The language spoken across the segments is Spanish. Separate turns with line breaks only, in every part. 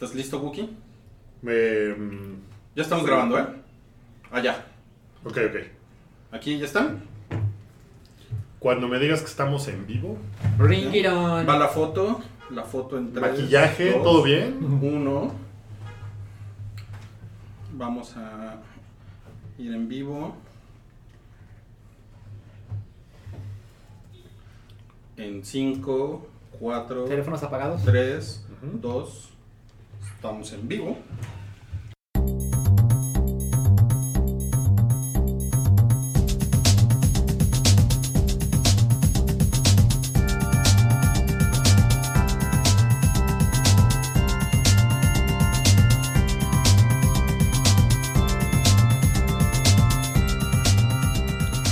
¿Estás listo, Wookie?
Me, mm,
Ya estamos grabando, ¿eh? Allá.
ok, ok.
¿Aquí ya están?
Cuando me digas que estamos en vivo,
Bring it on.
Va la foto. La foto en tres,
maquillaje,
dos,
¿todo bien?
Uno. Vamos a ir en vivo. En 5, 4,
Teléfonos apagados.
3,
Ujú.
2. Estamos en vivo.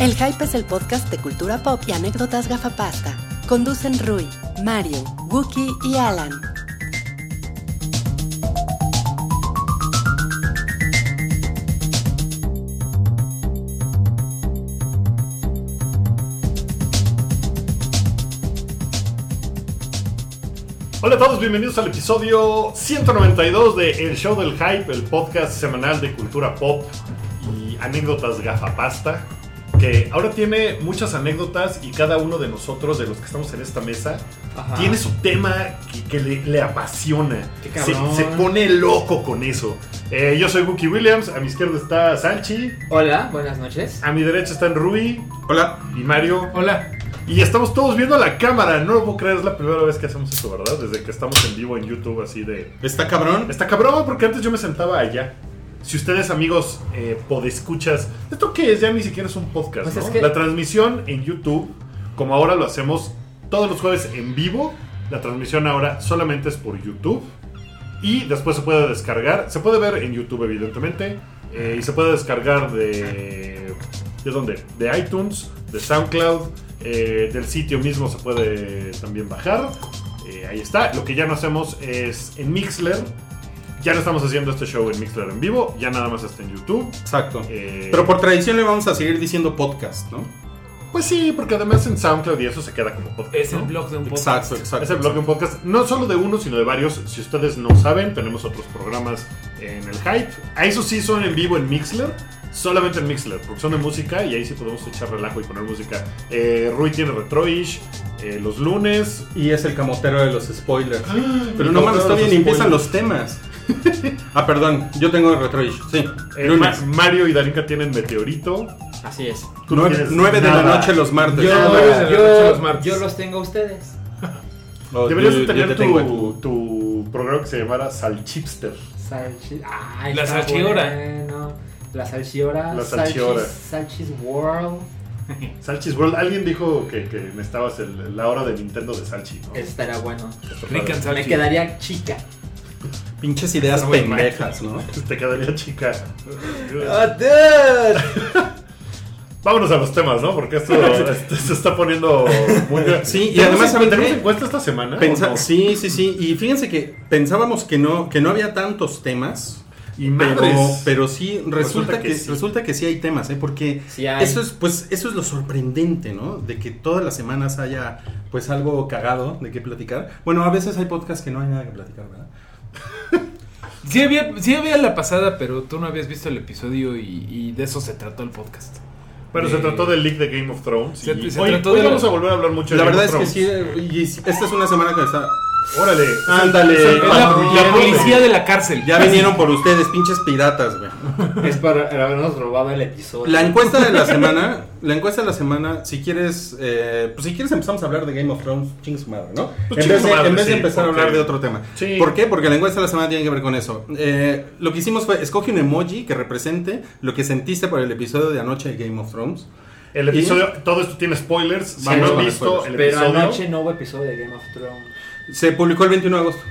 El Hype es el podcast de cultura pop y anécdotas gafapasta. Conducen Rui, Mario, Wookie y Alan.
Hola a todos, bienvenidos al episodio 192 de El Show del Hype, el podcast semanal de cultura pop y anécdotas gafapasta, que ahora tiene muchas anécdotas y cada uno de nosotros, de los que estamos en esta mesa,
Ajá.
tiene su tema que, que le, le apasiona.
Qué
Se, se pone loco con eso. Eh, yo soy Wookie Williams, a mi izquierda está Sanchi,
Hola, buenas noches.
a mi derecha están Rui
Hola.
y Mario.
Hola.
Y estamos todos viendo a la cámara, no lo puedo creer, es la primera vez que hacemos eso, ¿verdad? Desde que estamos en vivo en YouTube, así de...
¿Está cabrón?
Está cabrón, porque antes yo me sentaba allá. Si ustedes, amigos, eh, podescuchas, ¿esto qué es? Ya ni siquiera es un podcast,
Pues
¿no?
es que-
La transmisión en YouTube, como ahora lo hacemos todos los jueves en vivo, la transmisión ahora solamente es por YouTube. Y después se puede descargar, se puede ver en YouTube, evidentemente, eh, y se puede descargar de... ¿De dónde? De iTunes, de SoundCloud, eh, del sitio mismo se puede también bajar. Eh, ahí está. Lo que ya no hacemos es en Mixler. Ya no estamos haciendo este show en Mixler en vivo, ya nada más está en YouTube.
Exacto.
Eh,
Pero por tradición le vamos a seguir diciendo podcast, ¿no?
Pues sí, porque además en SoundCloud y eso se queda como podcast.
Es el blog de un podcast.
Exacto, exacto.
Es el blog de un podcast, no solo de uno, sino de varios. Si ustedes no saben, tenemos otros programas en el Hype. A esos sí son en vivo en Mixler, solamente en Mixler, porque son de música y ahí sí podemos echar relajo y poner música. Eh, Rui tiene Retroish eh, los lunes.
Y es el camotero de los spoilers. Pero
el
no
camotero
mames,
de
todavía
los
ni empiezan los temas. ah, perdón, yo tengo Retroish. Sí,
Eh,
lunes.
Ma- Mario y Darinka tienen Meteorito.
Así es.
Tú no
Nueve,
tienes
nueve de la noche los martes.
Yo,
los martes.
yo los tengo a ustedes.
Oh,
Deberías
yo-
tener
te
tu, tu programa que se llamara Salchipster.
Salchi... Ay,
La
está bueno. La salchiora.
La salchiora.
Salchis, Salchis World.
Salchis World. Alguien dijo que, que necesitabas el- la hora de Nintendo de Salchi, ¿no?
Ese estaría bueno.
Rick and
Me quedaría chica.
Pinches ideas pendejas, ¿no?
Te quedaría chica.
dude!
Vámonos a los temas, ¿no? Porque esto, esto se está poniendo muy...
Sí, y
¿Tenemos-
además, ¿saben
¿Tenemos encuesta esta semana?
Pensa-
no?
Sí, sí, sí. Y fíjense que pensábamos que no, que no había tantos temas.
Y
Pero, pero sí, resulta,
Resulta
que,
que sí.
resulta que sí hay temas, ¿eh? Porque
Sí hay.
eso es, pues, eso es lo sorprendente, ¿no? De que todas las semanas haya, pues, algo cagado de qué platicar. Bueno, a veces hay podcasts que no hay nada que platicar, ¿verdad?
Sí había, sí había la pasada, pero tú no habías visto el episodio y, y de eso se trató el podcast.
Bueno, se trató del leak de Game of Thrones.
se-
y
se
hoy,
trató
hoy
de la-
vamos a volver a hablar mucho
La
de Game
verdad es
of
que
Thrones.
sí, y esta es una semana que está...
Órale.
Ándale.
La, policía
de-
de la cárcel.
Ya vinieron por ustedes, pinches piratas, güey.
Es para habernos robado el episodio.
La encuesta de la semana, la encuesta de la semana, si quieres, eh, pues si quieres empezamos a hablar de Game of Thrones, ching su madre, ¿no?
Pues
en vez, de,
madre,
en vez de
sí,
empezar a hablar de otro tema.
Sí.
¿Por qué? Porque la encuesta de la semana tiene que ver con eso. Eh, lo que hicimos fue, escoge un emoji que represente lo que sentiste por el episodio de anoche de Game of Thrones.
El episodio, todo esto tiene spoilers. Si
Sí,
no han visto
spoilers.
el
Pero
episodio...
anoche no hubo episodio de Game of Thrones.
Se publicó el 21 de agosto.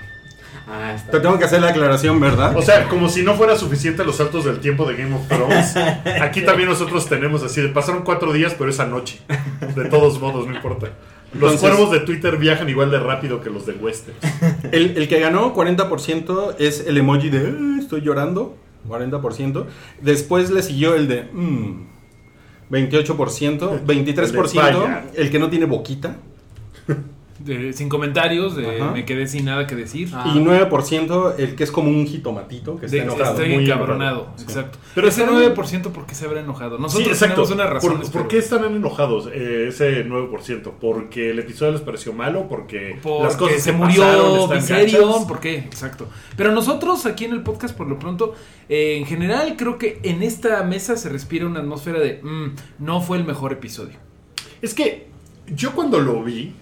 Ah, está.
Te tengo que hacer la aclaración, ¿verdad?
O sea, como si no fuera suficiente los saltos del tiempo de Game of Thrones. Aquí también nosotros tenemos así de pasaron cuatro días, pero es anoche. De todos modos, no importa. Los
Entonces-
cuervos de Twitter viajan igual de rápido que los de Westeros.
El, el que ganó 40% es el emoji de "Ah, estoy llorando, 40%. Después le siguió el de "Mm", 28%, 23%,
El de
el que no tiene boquita.
De- sin comentarios, de me quedé sin nada que decir.
Ah.
Y 9% el que es como un jitomatito, que está
De-
enojado.
estoy
muy
encabronado,
enojado,
exacto.
Pero
Pero ese
está
9% ¿por qué se habrá enojado? Nosotros
sí, exacto.
tenemos una razón.
¿Por, por qué estarán enojados eh, ese 9%? ¿Porque el episodio les pareció malo? ¿Porque,
Porque
las cosas
se murió
pasaron están
Viserion? ¿por qué? Exacto. Pero nosotros aquí en el podcast, por lo pronto, eh, en general creo que en esta mesa se respira una atmósfera de "Mm, no fue el mejor episodio.
Es que yo cuando lo vi,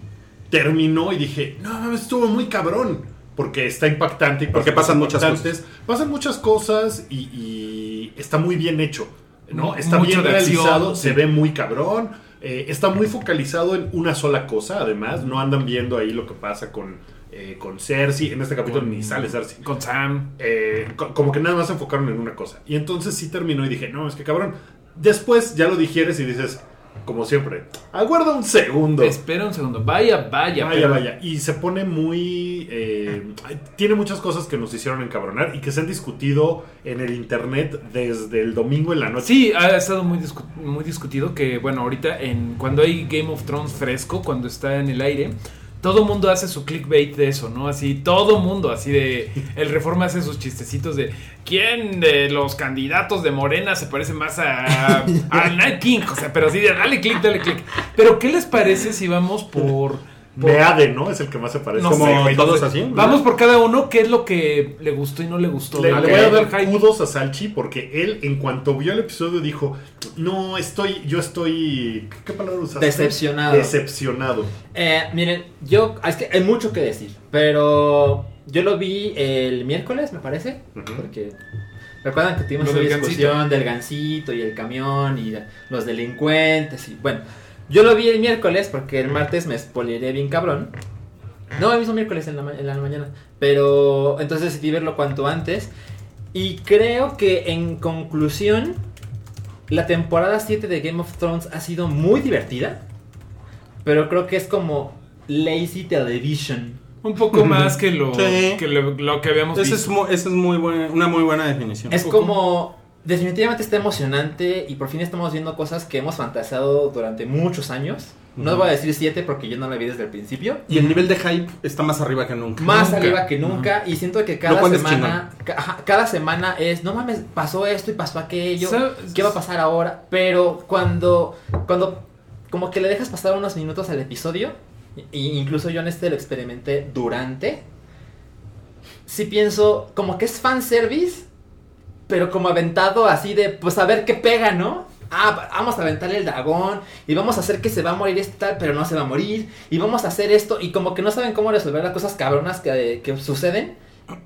terminó y dije, no, mames, estuvo muy cabrón. Porque está impactante y
Porque pasan muchas
impactantes. Pasan muchas cosas y, y está muy bien hecho. ¿no? Está
mucho
bien realizado,
sí.
se ve muy cabrón. eh, está muy focalizado en una sola cosa, además. No andan viendo ahí lo que pasa con, eh, con Cersei. En este capítulo
Con-
ni sale Cersei.
Con Sam.
Eh, co- como que nada más se enfocaron en una cosa. Y entonces sí terminó y dije, no, es que cabrón. Después ya lo digieres y dices, como siempre, aguarda un segundo.
Espera un segundo. Vaya, vaya.
Vaya,
pero-
vaya. Y se pone muy... eh, tiene muchas cosas que nos hicieron encabronar y que se han discutido en el internet desde el domingo en la noche.
Sí, ha estado muy, discu- muy discutido que, bueno, ahorita en cuando hay Game of Thrones fresco, cuando está en el aire, todo mundo hace su clickbait de eso, ¿no? Así, todo mundo, así de... El Reforma hace sus chistecitos de... ¿Quién de los candidatos de Morena se parece más a... a Night King? O sea, pero así de dale click, dale click. Pero, ¿qué les parece si vamos por...
Meade, ¿no? Es el que más se parece.
no
como
sé, güey,
todos así.
Vamos por cada uno, qué es lo que le gustó y no le gustó.
Le, le voy a dar kudos a Salchi porque él, en cuanto vio el episodio, dijo: No, estoy. Yo estoy. ¿Qué palabra usaste?
Decepcionado.
Decepcionado.
Eh, miren, yo. Es que hay mucho que decir. Pero. Yo lo vi el miércoles, me parece. Porque. Recuerdan que tuvimos una discusión del gancito y el camión y los delincuentes. Y bueno, yo lo vi el miércoles porque el martes me spoileré bien cabrón. No, el mismo miércoles en la, en la mañana. Pero entonces decidí verlo cuanto antes. Y creo que en conclusión, la temporada 7 de Game of Thrones ha sido muy divertida. Pero creo que es como lazy television.
Un poco más que lo,
Sí.
que, lo, lo que habíamos visto.
es, mu- esa es muy buena, una muy buena definición.
Es como. Definitivamente está emocionante y por fin estamos viendo cosas que hemos fantaseado durante muchos años. No
Ujú.
voy a decir 7 porque yo no la vi desde el principio.
Y el nivel de hype está más arriba que nunca.
Más
Nunca.
arriba que nunca y siento que cada semana ca- cada semana es no mames pasó esto y pasó aquello qué va a pasar ahora pero cuando cuando como que le dejas pasar unos minutos al episodio y incluso yo en este lo experimenté durante sí pienso como que es fanservice pero como aventado así de pues a ver qué pega no Ah, vamos a aventarle el dragón y vamos a hacer que se va a morir este tal, pero no se va a morir. Y vamos a hacer esto y como que no saben cómo resolver las cosas cabronas que, que suceden.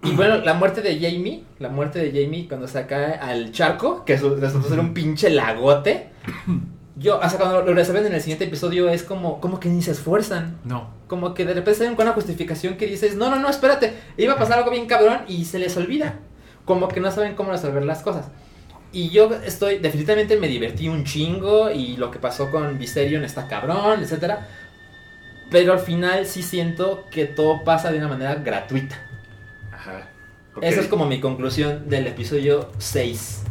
Y bueno, la muerte de Jamie, la muerte de Jamie cuando se cae al charco, que su- resultó ser un pinche lagote. Yo, hasta cuando lo resuelven en el siguiente episodio es como, como que ni se esfuerzan.
No.
Como que de repente salen con una justificación que dices, no, no, no, espérate, iba a pasar algo bien cabrón y se les olvida. Como que no saben cómo resolver las cosas. Y yo estoy, definitivamente me divertí un chingo y lo que pasó con Viserion está cabrón, etcétera. Pero al final sí siento que todo pasa de una manera gratuita.
Ajá.
Esa es como mi conclusión del episodio 6.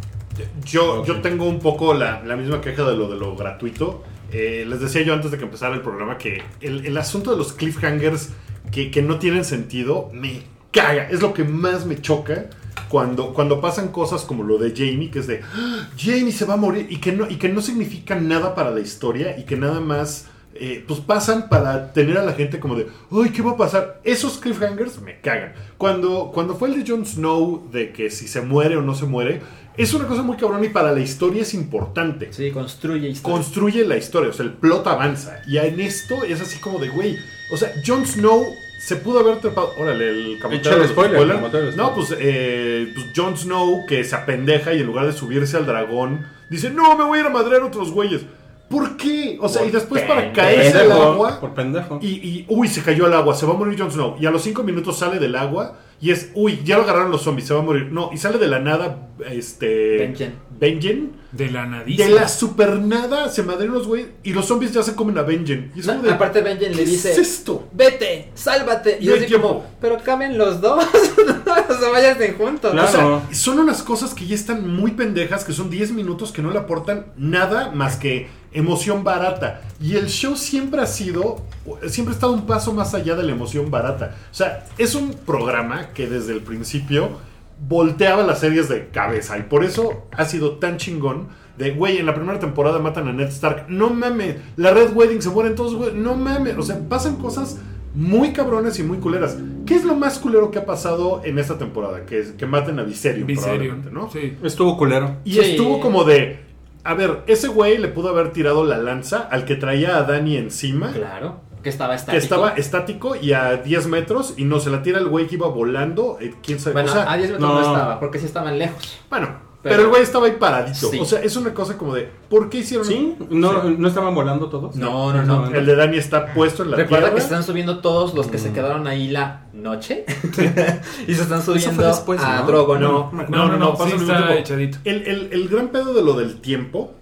Yo, yo tengo un poco la, la misma queja de lo de lo gratuito. Eh, les decía yo antes de que empezara el programa que el, el asunto de los cliffhangers que, que no tienen sentido me caga. Es lo que más me choca cuando, cuando pasan cosas como lo de Jamie, que es de "Ah, Jamie se va a morir y que no, y que no significa nada para la historia y que nada más eh, pues pasan para tener a la gente como de, ¡ay, qué va a pasar! Esos cliffhangers me cagan. Cuando, cuando fue el de Jon Snow, de que si se muere o no se muere, es una cosa muy cabrón y para la historia es importante.
Sí, construye historia.
Construye la historia, o sea, el plot avanza. Y en esto es así como de, güey, o sea, Jon Snow se pudo haber trepado. Órale, el
el
camotero de
spoiler,
spoiler. No, pues, eh, pues Jon Snow que se apendeja y en lugar de subirse al dragón, dice, no, me voy a ir a madrear a otros güeyes. ¿Por qué? O sea, y después para caerse al agua.
Por pendejo.
Y, y, uy, se cayó al agua, se va a morir Jon Snow. Y a los cinco minutos sale del agua y es, uy, ya lo agarraron los zombies, se va a morir. No, y sale de la nada, este.
Benjen.
Benjen.
De la nadiza.
De la supernada se madrean los güeyes y los zombies ya se comen a Benjen. Y es como de,
Aparte Benjen le
¿qué
dice,
es esto?
vete, sálvate. Y
No
yo así como, pero caben los dos. o sea, váyanse juntos.
Claro.
O sea, son unas cosas que ya están muy pendejas, que son 10 minutos que no le aportan nada más que emoción barata. Y el show siempre ha sido, siempre ha estado un paso más allá de la emoción barata. O sea, es un programa que desde el principio volteaba las series de cabeza. Y por eso ha sido tan chingón. De, güey, en la primera temporada matan a Ned Stark. No mames. La Red Wedding se mueren todos, güey. No mames. O sea, pasan cosas muy cabrones y muy culeras. ¿Qué es lo más culero que ha pasado en esta temporada? Que, es, que maten a Viserion,
Viserion,
probablemente, ¿no?
Sí.
Estuvo culero.
Y
Sí.
estuvo como de. A ver, ese güey le pudo haber tirado la lanza al que traía a Dani encima.
Claro, que estaba
Que
estático.
estaba estático y a 10 metros. Y no se la tira el güey que iba volando. eh, ¿Quién sabe?
Bueno,
o sea,
a 10 metros no.
no.
estaba, porque sí estaban lejos.
bueno, pero,
pero-
el güey estaba ahí paradito.
Sí.
O sea, es una cosa como de. ¿Por qué hicieron
¿Sí? ¿No, ¿No estaban volando todos?
No, no, no.
El de Dani está puesto en la
Recuerda
tierra.
que se están subiendo todos los que se
Mm.
quedaron ahí la noche. y se están subiendo
después,
a
¿no?
Drogo, no.
No,
No, no, no,
pasa al mismo
está echadito.
El, el- el gran pedo de lo del tiempo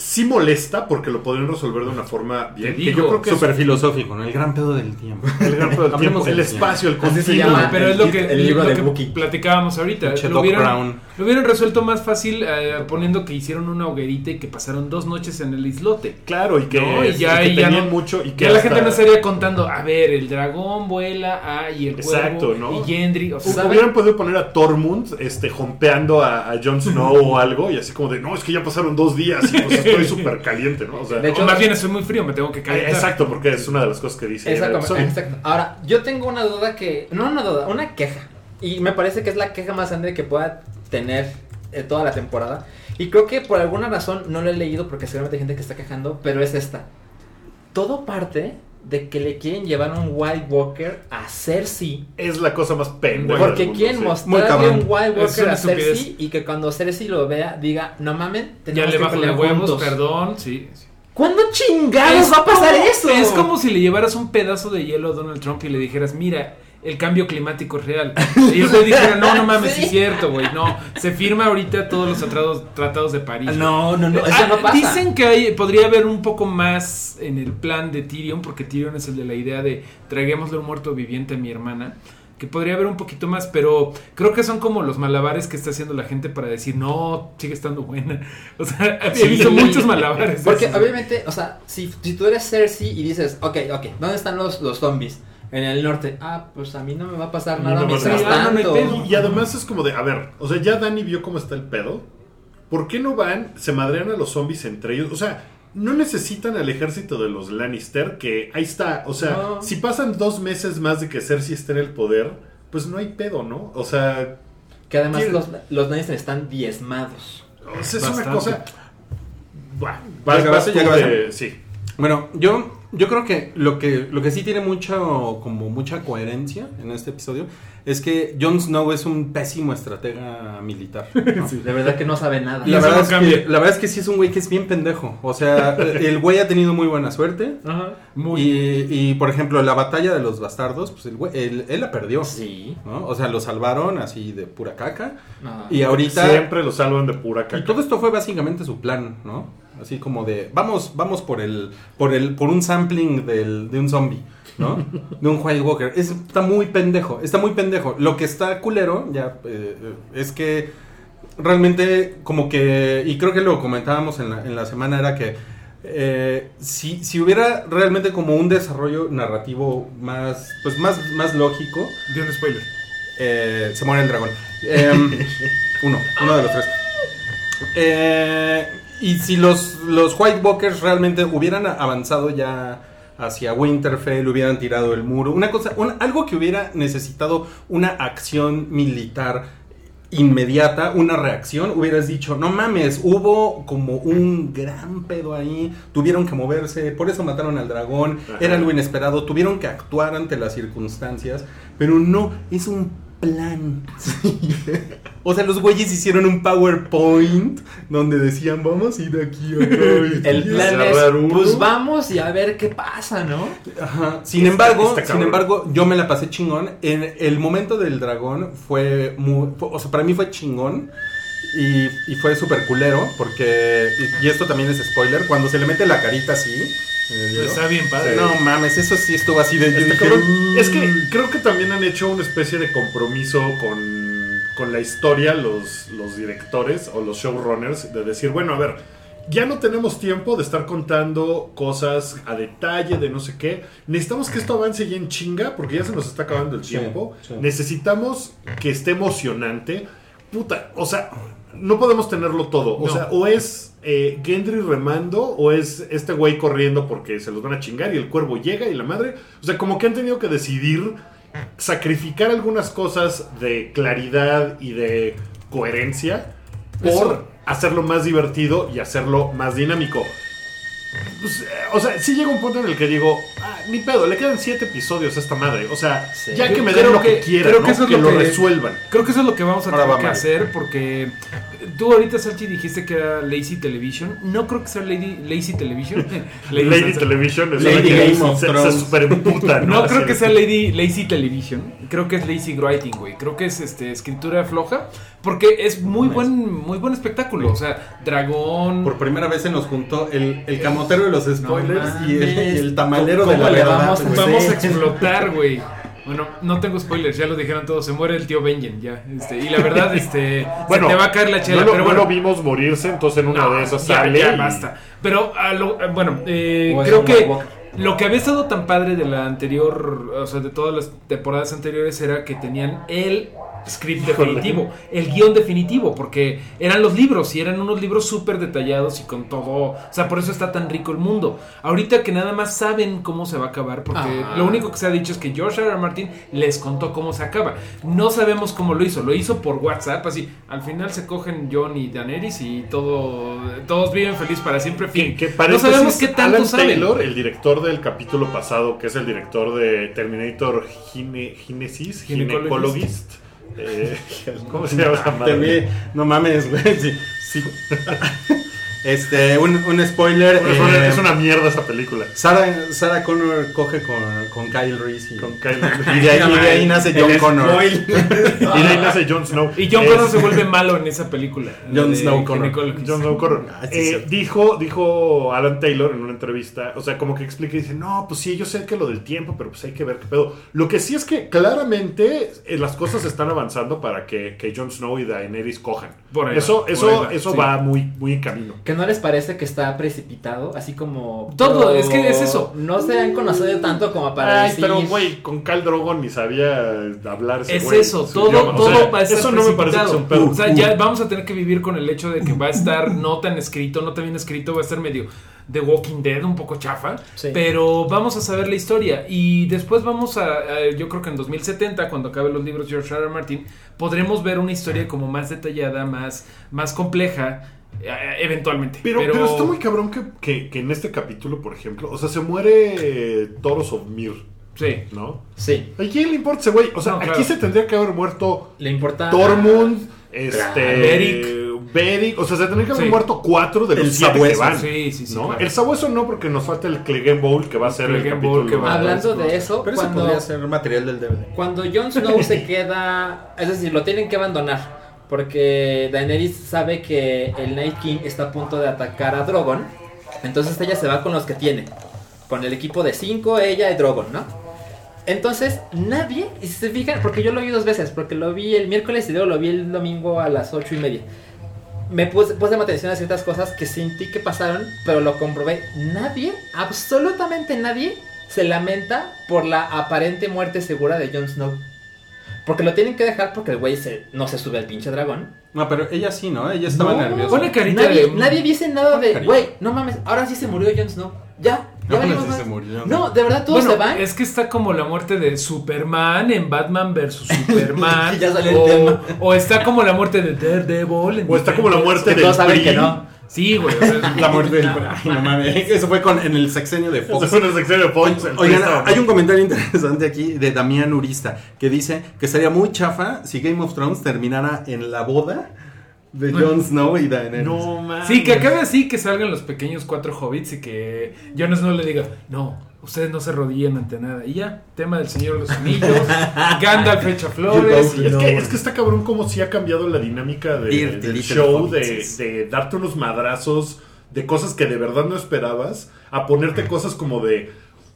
sí molesta porque lo podrían resolver de una forma bien. Que
digo,
yo creo que es
Súper filosófico, ¿no? El gran pedo del tiempo.
el gran pedo del tiempo, el espacio, el continuo.
pero es lo que,
el libro
lo
de
que platicábamos ahorita. Lo hubieran,
Brown.
lo hubieran resuelto más fácil eh, poniendo que hicieron una hoguerita y que pasaron dos noches en el islote.
Claro, y que,
No, y ya,
y que
y ya
tenían
no-
mucho. Y que
Ya la gente no estaría contando, a ver, el dragón vuela, ah, y el
Exacto,
cuervo,
¿no?
y Gendry, o sea.
Hubieran podido poner a Tormund este, jompeando a, a Jon Snow o algo, y así como de, no, es que ya pasaron dos días y pues estoy súper caliente, ¿no? O sea,
De hecho,
o más bien estoy muy frío, me tengo que
eh,
calentar.
exacto, porque es una de las cosas que dice.
Exacto, exacto. Ahora, yo tengo una duda que. No una duda, una queja. Y me parece que es la queja más grande que pueda tener eh, toda la temporada. Y creo que por alguna razón no lo he leído porque seguramente hay gente que está quejando, pero es esta. Todo parte de que le quieren llevar un White Walker a Cersei.
Es la cosa más pendeja.
Porque
mundo,
quieren
sí.
Mostrarle un White
Es
Walker a Cersei
estupidez.
y que cuando Cersei lo vea diga, no mamen,
Ya
tenemos
le
que
bajo
pelear
huevos,
juntos".
perdón, sí. sí.
¿Cuándo chingados va a pasar
como-
eso?
Es como si le llevaras un pedazo de hielo a Donald Trump y le dijeras, mira, el cambio climático es real. Y él te dijera, no, no mames, sí. Es cierto, güey, no. Se firma ahorita todos los tratados, tratados de París.
No, no, no, eso
Ah,
no pasa.
Dicen que hay, podría haber un poco más en el plan de Tyrion, porque Tyrion es el de la idea de traguémosle un muerto viviente a mi hermana. Que podría haber un poquito más, pero creo que son como los malabares que está haciendo la gente para decir, no, sigue estando buena. O sea, he
Sí.
visto muchos malabares.
Porque
esos.
obviamente, o sea, si, si tú eres Cersei y dices, ok, ok, ¿dónde están los, los zombies? En el norte. Ah, pues a mí no me va a pasar
A mí
nada
no
mientras
pasa
nada, no hay
tanto.
pedo.
Y, además es como de, a ver, o sea, ya Dani vio cómo está el pedo. ¿Por qué no van, se madrean a los zombies entre ellos? O sea, no necesitan al ejército de los Lannister, que ahí está. O sea,
No.
si pasan dos meses más de que Cersei esté en el poder, pues no hay pedo, ¿no? O sea,
Que además los, los Lannister están diezmados.
o sea, es
Bastante.
una cosa... Buah,
¿Ya
vas- vas Sí.
Bueno, yo, yo creo que lo que lo que sí tiene mucho como mucha coherencia en este episodio es que Jon Snow es un pésimo estratega militar. ¿no?
De verdad que no sabe nada.
La verdad,
no
es que, la verdad es que sí es un güey que es bien pendejo. O sea, el güey ha tenido muy buena suerte.
Ajá.
Muy.
Y, y, por ejemplo, la batalla de los bastardos, pues el güey, él, él la perdió.
Sí.
¿no? O sea, lo salvaron así de pura caca. Y ahorita.
Siempre lo salvan de pura caca.
Y todo esto fue básicamente su plan, ¿no? Así como de, vamos, vamos por el, por el, por un sampling del, de un zombie, ¿no? De un White Walker. Es- está muy pendejo, está muy pendejo. Lo que está culero, ya, eh, eh, es que realmente como que, y creo que lo comentábamos en la, en la semana, era que eh, si, si hubiera realmente como un desarrollo narrativo más, pues más, más lógico,
De un spoiler.
eh, se muere el dragón. Em, uno, uno de los tres. Eh, y si los, los White Walkers realmente hubieran avanzado ya hacia Winterfell, hubieran tirado el muro, una cosa, un- algo que hubiera necesitado una acción militar inmediata, una reacción, hubieras dicho, no mames, hubo como un gran pedo ahí, tuvieron que moverse, por eso mataron al dragón,
Ajá.
era algo inesperado, tuvieron que actuar ante las circunstancias, pero no, es un plan. o sea, los güeyes hicieron un PowerPoint donde decían, vamos a ir aquí a acá. y-
El plan es,
uno.
pues vamos y a ver qué pasa, ¿no?
Ajá. Sin
Está-
embargo,
está
sin embargo, yo me la pasé chingón. En el momento del dragón fue muy, fue- o sea, para mí fue chingón y, y fue súper culero porque y, y esto también es spoiler cuando se le mete la carita así.
Está bien padre.
No mames, eso sí estuvo así de. dije,
cabrón.
"Mm".
Es que creo que también han hecho una especie de compromiso con con la historia los, los directores o los showrunners de decir, bueno, a ver, ya no tenemos tiempo de estar contando cosas a detalle de no sé qué. Necesitamos que esto avance ya en chinga porque ya se nos está acabando el
Sí,
tiempo.
sí.
Necesitamos que esté emocionante. Puta, o sea, no podemos tenerlo todo. O sea, o es eh, Gendry remando o es este güey corriendo porque se los van a chingar y el cuervo llega y la madre. O sea, como que han tenido que decidir sacrificar algunas cosas de claridad y de coherencia por
Eso.
hacerlo más divertido y hacerlo más dinámico. Pues, eh, o sea, sí llega un punto en el que digo, ni pedo, le quedan siete episodios a esta madre. O sea,
Sí.
ya que me
creo
den lo
que-
que, quieran,
creo
¿no?
que eso es
que
lo
lo
que-
resuelvan.
Creo que eso es lo que vamos a
Ahora
tener
va
que
Mario.
hacer porque tú ahorita, Salchi, dijiste que era Lazy Television. No creo que sea Lady, Lazy Television.
Lady. Television es
Lady
la que
Game of
se, se
Thrones.
super emputa, ¿no?
No creo que sea Lady, Lazy Television. Creo que es Lazy Writing, güey. Creo que es este, escritura floja. Porque es muy buen, muy buen espectáculo. O sea, dragón.
Por primera vez se nos juntó el, el camotero de los spoilers y, el, y el tamalero
¿Cómo
de la verdad.
vamos a.
Vamos explotar, güey. Bueno, no tengo spoilers, ya lo dijeron todos. Se muere el tío Benjen, ya. Este, y la verdad, este.
Bueno,
se te va a caer la chela.
no, lo,
pero
no
bueno,
lo vimos morirse, entonces en una
No,
de esas
ya,
sale.
ya
y-
basta. Pero, a lo- a- bueno, eh, creo que
Walker.
lo que había estado tan padre de la anterior, o sea, de todas las temporadas anteriores era que tenían el script definitivo, el guion definitivo, porque eran los libros y eran unos libros súper detallados y con todo, o sea, por eso está tan rico el mundo. Ahorita que nada más saben cómo se va a acabar, porque
Ah.
lo único que se ha dicho es que George R. R. Martin les contó cómo se acaba. No sabemos cómo lo hizo, lo hizo por WhatsApp, así, al final se cogen John y Daenerys y todo, todos viven feliz para siempre, fin.
Que
no sabemos qué tanto
Alan
saben.
Taylor, el director del capítulo pasado, que es el director de Terminator Gine, Genesis,
Gynecologist.
Eh, ¿Cómo se llama esa madre?
No mames, güey. Sí, sí. Este, un, un spoiler.
Es una,
eh,
es una mierda esa película.
Sarah, Sarah Connor coge con, con Kyle Reese. Y,
Con Kyle
y, de ahí, y de ahí nace John Connor.
Y de ahí nace Jon Snow.
Y John Connor se vuelve malo en esa película.
Jon Snow Connor.
Jon Snow Connor.
Ah,
Eh, dijo, dijo Alan Taylor en una entrevista, o sea, como que explica y dice, no, pues sí, yo sé que lo del tiempo, pero pues hay que ver qué pedo. Lo que sí es que claramente eh, las cosas están avanzando para que, que Jon Snow y Daenerys cojan.
Por ahí
eso
va, por
eso,
ahí va,
eso
sí.
va muy, muy en camino.
¿Que no les parece que está precipitado? Así como...
Todo,
pero
es que es eso.
No se han conocido tanto como para
Ay,
decir...
pero güey, con Cal Drogon ni sabía hablar
Es
güey.
eso, todo,
idioma. O
todo
sea,
va a estar
Eso no me parece que sea un pedo.
O sea, ya vamos a tener que vivir con el hecho de que va a estar no tan escrito, no tan bien escrito, va a estar medio The Walking Dead, un poco chafa,
Sí.
pero vamos a saber la historia y después vamos a, a- yo creo que en 2070, cuando acaben los libros de George R. R. Martin, podremos ver una historia como más detallada, más, más compleja, eventualmente.
Pero, pero está muy cabrón que, que, que en este capítulo, por ejemplo, o sea, se muere eh, Toros of Mir,
Sí.
¿no?
Sí,
¿A quién le importa ese güey? O sea,
No,
aquí
claro.
se tendría que haber muerto
le importa...
Tormund, este.
Beric.
Beric. O sea, se tendría que haber
Sí.
muerto cuatro de los
El
siete que van.
Sí, sí, sí,
¿no?
claro.
El sabueso no, porque nos falta el Clegane Bowl, que va a ser el,
Clegane
capítulo.
Bowl que va-
Hablando de eso,
Pero eso podría ser material del DVD.
cuando Jon Snow se queda... Es decir, lo tienen que abandonar. Porque Daenerys sabe que el Night King está a punto de atacar a Drogon. Entonces ella se va con los que tiene. Con el equipo de 5, ella y Drogon, ¿no? Entonces, nadie, y si se fijan, porque yo lo vi dos veces, porque lo vi el miércoles y luego lo vi el domingo a las ocho y media. Me puse, puse atención a ciertas cosas que sentí que pasaron, pero lo comprobé. Nadie, absolutamente nadie, se lamenta por la aparente muerte segura de Jon Snow. Porque lo tienen que dejar porque el güey se, no se sube al pinche dragón.
No, pero ella sí, ¿no? Ella estaba
No,
nerviosa.
Pone carita
Nadie,
de-
nadie dice nada de,
carita.
güey, no mames, ahora sí se murió Jon Snow. Ya, ya
No,
más.
se murió,
No,
¿no?
de verdad todos
Bueno,
se van.
es que está como la muerte de Superman en Batman vs Superman.
Ya salió el
o,
tema.
o está como la muerte de Daredevil. en
O está como la muerte del
todos saben que no.
Sí, güey. o sea,
La muerte del. Ay, no mames. Eso fue con, en el sexenio de Fox.
fue una sección de Fox. el
Oigan, hay un comentario interesante aquí de Damián Urista que dice que sería muy chafa si Game of Thrones terminara en la boda de Jon Snow y Daenerys.
No mames.
sí, que acabe así, que salgan los pequeños cuatro hobbits y que Jon Snow le diga, no, ustedes no se rodillen ante nada. Y ya, tema del Señor de los Anillos, Gandalf echa flores. y
Es que, es que está cabrón como si ha cambiado la dinámica de-
Dirty
del show de, darte unos madrazos de cosas que de verdad no esperabas a ponerte cosas como de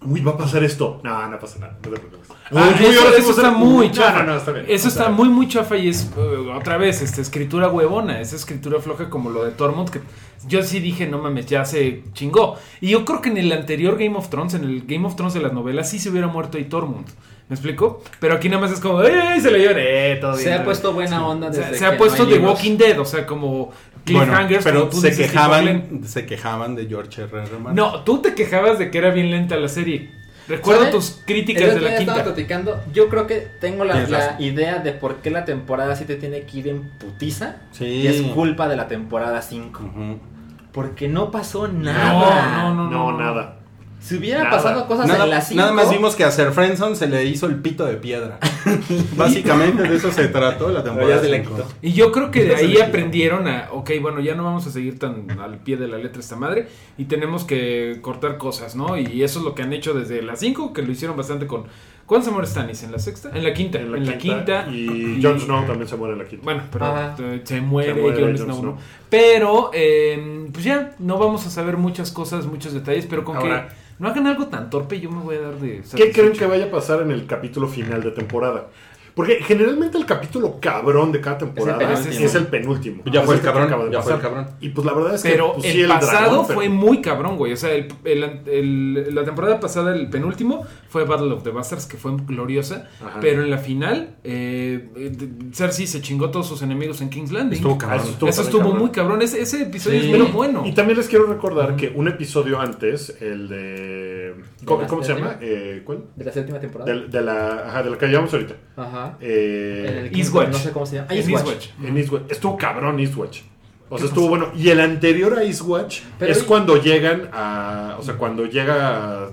uy, va a pasar esto. No, no pasa nada. No te preocupes.
Ah,
Uy,
eso,
ahora sí
está muy chafa.
No, no, está bien.
Eso
O sea,
está muy, muy chafa y es, uh, otra vez, este, escritura huevona. Esa escritura floja como lo de Tormund, que yo sí dije, no mames, ya se chingó. Y yo creo que en el anterior Game of Thrones, en el Game of Thrones de las novelas, sí se hubiera muerto ahí Tormund. ¿Me explico? Pero aquí nada más es como, ¡eh! Se lo llevan, ¡eh! Todo
Se ha puesto buena
bien".
onda desde
se ha
que
puesto
no
The
libros.
Walking Dead, o sea, como
Bueno,
cliffhangers.
pero
como tú
se quejaban, se quejaban de George R. R. Martin.
No, tú te quejabas de que era bien lenta la serie. Recuerdo tus críticas de la quinta.
platicando, yo creo que tengo la, idea de por qué la temporada 7 tiene que ir en putiza.
Sí.
Y es culpa de la temporada 5.
Ujú.
Porque no pasó nada.
No, no,
No, nada.
Si hubieran
Nada.
pasado cosas
Nada,
en la 5.
nada más vimos que a Sir Friendson se le hizo el pito de piedra. Básicamente de eso se trató la temporada.
se le quitó.
Y yo creo que de ahí aprendieron a, ok, bueno, ya no vamos a seguir tan al pie de la letra esta madre y tenemos que cortar cosas, ¿no? Y eso es lo que han hecho desde las 5, que lo hicieron bastante con... ¿Cuándo se muere Stannis? ¿En la sexta? En la quinta. En la, quinta.
Y Jon Snow también se muere en la quinta.
Bueno, pero eh, se muere,
muere
Jon Snow,
Snow.
¿no? Pero, eh, pues ya, no vamos a saber muchas cosas, muchos detalles, pero con
Ahora-
que no hagan algo tan torpe, yo me voy a dar de...
¿Qué creen que vaya a pasar en el capítulo final de temporada? Porque generalmente el capítulo cabrón de cada temporada es
penúltimo.
el penúltimo.
Ya fue el cabrón,
acaba de
ya fue el
pasar.
cabrón.
Y pues la verdad es que
Pero
pues, sí,
el, pasado
dragón, pero-
fue muy cabrón, güey. O sea, el, el- el- la temporada pasada, el penúltimo, fue Battle of the Bastards, que fue gloriosa.
Ajá.
Pero en la final, eh, eh, Cersei se chingó a todos sus enemigos en King's Landing.
Estuvo
Ah,
cabrón.
eso estuvo
Eso estuvo
cabrón.
muy cabrón. Ese, ese episodio
Sí.
es pero bueno.
Y también les quiero recordar que un episodio antes, el de... ¿Cómo, se llama? Eh, ¿Cuál?
De la séptima temporada.
De, de la, ajá, de la que llevamos ahorita.
Ajá.
Eh,
En el
Eastwatch.
No sé cómo se llama. Ah,
En
Eastwatch.
Eastwatch.
En Eastwatch. Estuvo cabrón Eastwatch. O sea, estuvo bueno. Y el anterior a Eastwatch
Pero
es
y-
cuando llegan a. O sea, cuando llega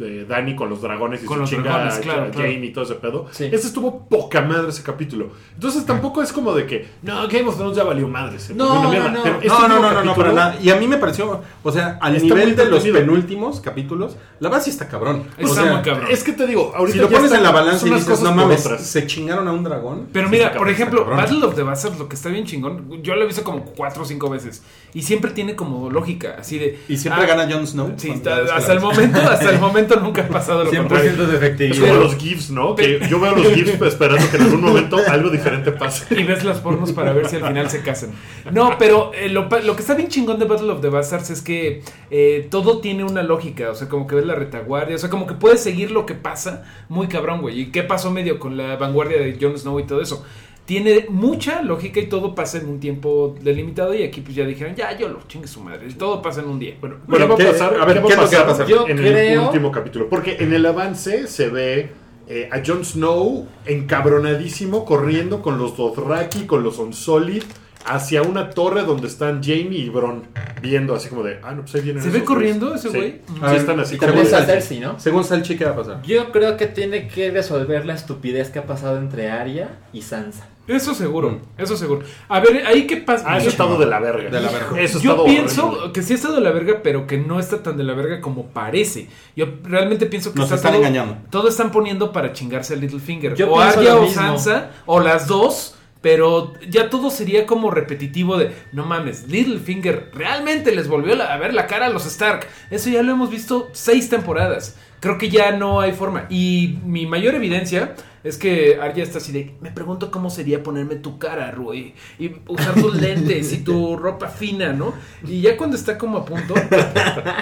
este, Dani con los dragones y
Con
su
los
chinga
dragones,
a-
claro,
a
claro.
Jane y todo ese pedo.
Sí.
Ese estuvo poca madre ese capítulo. Entonces tampoco es como de que. No, Game of Thrones ya valió madre.
No,
volvió una mierda".
no, no.
Pero este
No, no, para nada. Y a mí me pareció, o sea, al nivel de los penúltimos capítulos, la verdad sí está cabrón. O
Está
sea,
muy cabrón.
Es que te digo, ahorita
Si lo pones en la balanza y dices, no mames, se chingaron a un dragón.
Pero
Sí,
mira, por ejemplo. Battle of the Bastards, lo que está bien chingón, yo lo he visto como cuatro o cinco veces. Y siempre tiene como lógica, así de.
Y siempre
ah,
gana Jon Snow.
Sí, hasta el momento, hasta el momento nunca ha pasado lo contrario.
100% de
Es
efectividad.
como los GIFs, ¿no? Que yo veo los GIFs esperando que en algún momento algo diferente pase.
Y ves las pornos para ver si al final se casan. No, pero eh, lo que está bien chingón de Battle of the Bastards es que eh, todo tiene una lógica. O sea, como que ves la retaguardia. O sea, como que puedes seguir lo que pasa muy cabrón, güey. ¿Y qué pasó medio con la vanguardia de Jon Snow y todo eso? Tiene mucha lógica y todo pasa en un tiempo delimitado. Y aquí pues ya dijeron, ya, yo lo chingue su madre. Todo pasa en un día. Bueno,
Bueno,
¿Qué-
¿qué va a pasar?
a ver,
¿Qué va
qué va a
pasar?
Yo
en
creo-
el último capítulo? Porque en el avance se ve eh, a Jon Snow encabronadísimo corriendo con los Dothraki, con los Unsolid, hacia una torre donde están Jamie y Bron viendo así como de, ah, no, pues ahí vienen
¿Se ve corriendo
güeyes".
ese
Sí.
güey?
Sí,
A ver,
están así
y
como
También. Cersei, ¿no?
Según Salchi, ¿qué va a pasar?
Yo creo que tiene que resolver la estupidez que ha pasado entre Arya y Sansa.
Eso seguro,
Mm.
eso seguro. A ver, ahí qué pasa.
Ah, eso ha estado de la verga.
De la verga.
Eso
Yo pienso
horrible.
que sí ha estado de la verga, pero que no está tan de la verga como parece. Yo realmente pienso que
Nos
está
están
todo,
engañando.
todo están poniendo para chingarse a Littlefinger.
Yo
o Arya o
mismo.
Sansa, o las dos. Pero ya todo sería como repetitivo de, no mames, Littlefinger realmente les volvió la- a ver la cara a los Stark. Eso ya lo hemos visto seis temporadas. Creo que ya no hay forma. Y mi mayor evidencia es que Arya está así de, me pregunto cómo sería ponerme tu cara, Rui. Y usar tus lentes y tu ropa fina, ¿no? Y ya cuando está como a punto,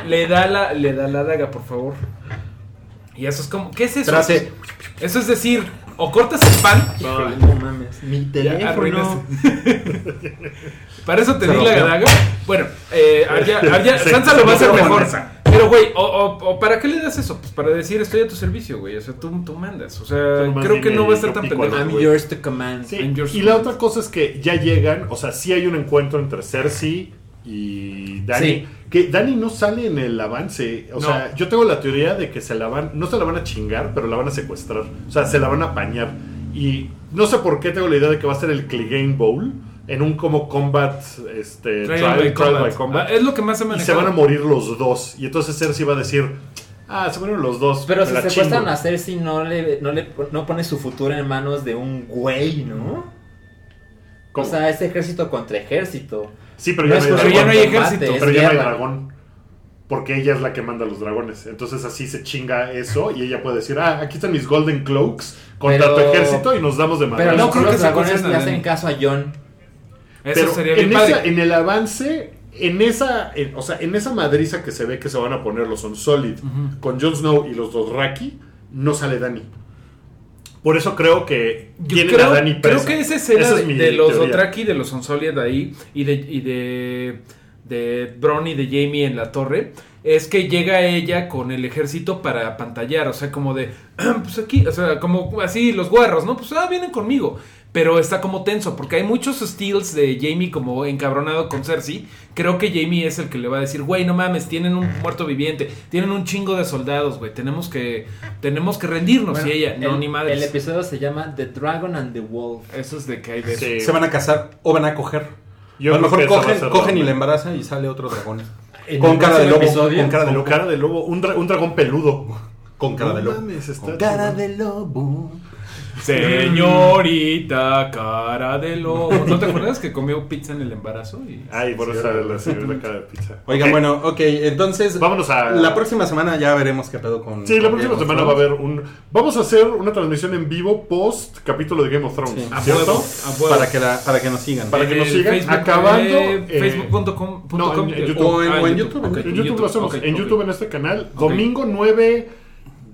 le da la, le da la daga, por favor. Y eso es como, ¿qué es eso? Eso es decir, o cortas el pan.
Híjole, no mames. Mi teléfono.
Para eso te di la
rompió.
daga. Bueno, eh, Arya, Sansa
se
lo va a hacer mejor. Pero, güey, o, o- o ¿para qué le das eso? Pues para decir, estoy a tu servicio, güey. O sea, tú, tú mandas. O sea,
Tú
creo que no va a estar tan pendejo.
I'm yours to command.
Sí,
And your
Y la otra cosa es que ya llegan, o sea, sí hay un encuentro entre Cersei y Dani.
Sí.
Que Dani no sale en el avance. O
No.
sea, yo tengo la teoría de que se la van, no se la van a chingar, pero la van a secuestrar. O sea, se la van a apañar. Y no sé por qué tengo la idea de que va a ser el Clegane Bowl en un como combat, este,
Trial
trial,
by
trial
combat.
by combat.
Ah, es lo que más se
y se van a morir los dos. Y entonces Cersei va a decir, ah, se murieron los dos.
Pero si
la
secuestran
chingo".
a Cersei, no, le, no, le, no pone su futuro en manos de un güey, ¿no?
¿Cómo?
O sea, es ejército contra ejército.
sí, pero
no
ya
es
no hay
pero ya no hay ejército,
Pero ya no hay dragón. porque ella es la que manda a los dragones. Entonces así se chinga eso y ella puede decir, ah, aquí están mis Golden Cloaks contra
Pero-
tu ejército y nos damos de
Pero
madre.
no
no
creo
los
que se
dragones le hacen caso a John.
Eso
Pero
sería
en, esa- en el avance, en esa, en- o sea, en esa madriza que se ve que se van a poner los On Solid con Jon Snow y los dos Raki, no sale Dani. Por eso creo que tienen
creo,
a Dani
creo
presa.
que esa escena
Esa
de,
es mi
de los
teoría.
Otraki, de los Onsolid ahí y de, y de, de Bron y de Jamie en la torre es que llega ella con el ejército para pantallar, o sea, como de, pues aquí, o sea, como así los guarros, ¿no? Pues ah, vienen conmigo. Pero está como tenso, porque hay muchos steals de Jamie como encabronado con Cersei. Creo que Jamie es el que le va a decir, güey, no mames, tienen un muerto viviente, tienen un chingo de soldados, güey, tenemos que, tenemos que rendirnos.
Bueno,
y ella, no, ni madres.
el episodio se llama The Dragon and the Wolf.
Eso es de que hay de.
Sí.
Se van a casar o van a coger.
Yo
a lo mejor
a
cogen, y la embaraza y sale otro dragón. Con cara lobo.
episodio,
Con cara de
Con
lobo.
cara de lobo, un, dra- un dragón peludo.
Con cara
No
de lobo.
mames, está
Con cara
chido.
de lobo.
Señorita, cara de lobo. ¿No te acuerdas que comió pizza en el embarazo? Y...
Ay, por eso la, señora la cara de pizza.
Oigan, bueno, ok, entonces.
Vámonos a-
La próxima semana ya veremos qué pedo con.
Sí, la próxima
Game
semana va a haber un. Vamos a hacer una transmisión en vivo post capítulo de Game of Thrones.
Sí.
A
¿Cierto?
a.
Para que, la, para que nos sigan.
Para que nos sigan,
Facebook,
acabando,
eh,
eh,
Facebook.com.
no, en- en YouTube.
O en-
Ah,
en YouTube,
En YouTube, lo hacemos. en. YouTube en este canal. Domingo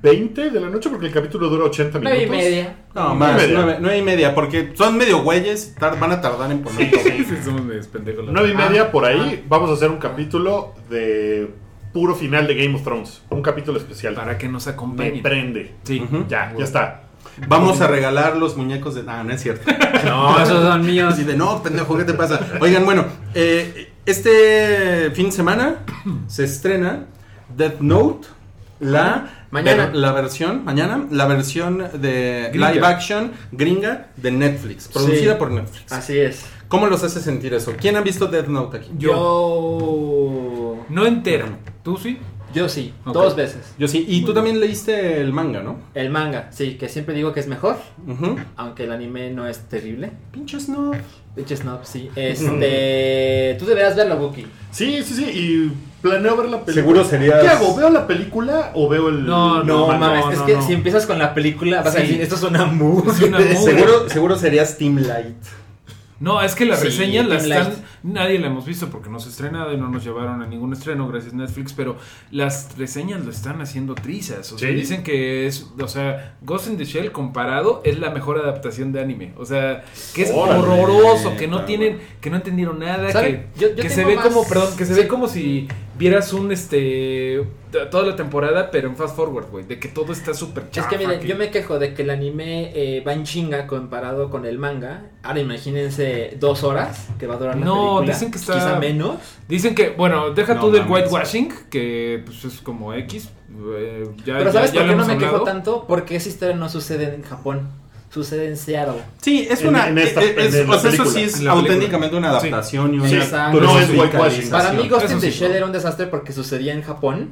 9.20 de la noche porque el capítulo dura 80 minutos.
Nueve y media.
No, más,
y media.
nueve, nueve y media, porque son medio güeyes, tar- van a tardar en poner todo.
Sí, somos medios pendejos. la
9 y media por ahí. Vamos a hacer un capítulo de puro final de Game of Thrones. Un capítulo especial.
Para que nos
Me
acompañen.
prende.
Sí.
Ya, ya está.
Vamos a regalar los muñecos de. Ah, no es cierto.
No, esos son míos.
Así de, no, pendejo, ¿qué te pasa? Oigan, bueno, eh, este fin de semana se estrena Death Note, la,
Mañana.
la versión, mañana, la versión de
Gringa.
live action gringa de Netflix, producida
Sí.
por Netflix.
Así es.
¿Cómo los hace sentir eso? ¿Quién ha visto Death Note aquí?
Yo.
No entero. ¿Tú sí?
Yo sí, dos veces.
Yo sí, y tú también leíste el manga, ¿no?
El manga, sí, que siempre digo que es mejor, aunque el anime no es terrible.
Pinches no.
Pinche snob, sí. Este. Tú deberías verlo, Wookie.
Sí, sí, sí. Y planeo ver la película.
Seguro serías-
¿Qué hago? ¿Veo la película o veo el.?
No,
No,
manga?
mames,
no,
es
no,
que
no.
si empiezas con la película vas a
Sí.
decir, esto es una movie.
Es una movie.
Seguro, seguro serías Team Light.
No, es que las
Sí,
reseñas las
Team
están.
Light.
Nadie la hemos visto porque no se ha estrenado y no nos llevaron a ningún estreno, gracias Netflix. Pero las reseñas lo están haciendo trizas. O sea,
¿Sí?
dicen que es. O sea, Ghost in the Shell comparado es la mejor adaptación de anime. O sea, que es
Órale,
horroroso, que no
cabrón.
tienen. Que no entendieron nada.
¿Sabe?
Que,
Yo- yo
que se ve
más-
como. Perdón, que se
sí.
ve como si vieras un. este Toda la temporada, pero en fast forward, güey. De que todo está súper
Es
chafa.
que miren, yo me quejo de que el anime eh, va en chinga comparado con el manga. Ahora imagínense dos horas que va a durar la
No,
película.
Dicen que está-
Quizá menos.
Dicen que, bueno, deja
No
tú del whitewashing, que pues es como X. eh, ya,
Pero
ya-
¿sabes
ya
por qué no me quejo tanto? Porque esa historia no sucede en Japón. Sucede en Seattle.
Sí, es
En-
una.
en esta-
es- es-
en la
o sea, eso sí es auténticamente una
Sí.
adaptación y una.
Sí.
No es whitewashing.
Para mí Ghost in the. Shell era un desastre porque sucedía en Japón.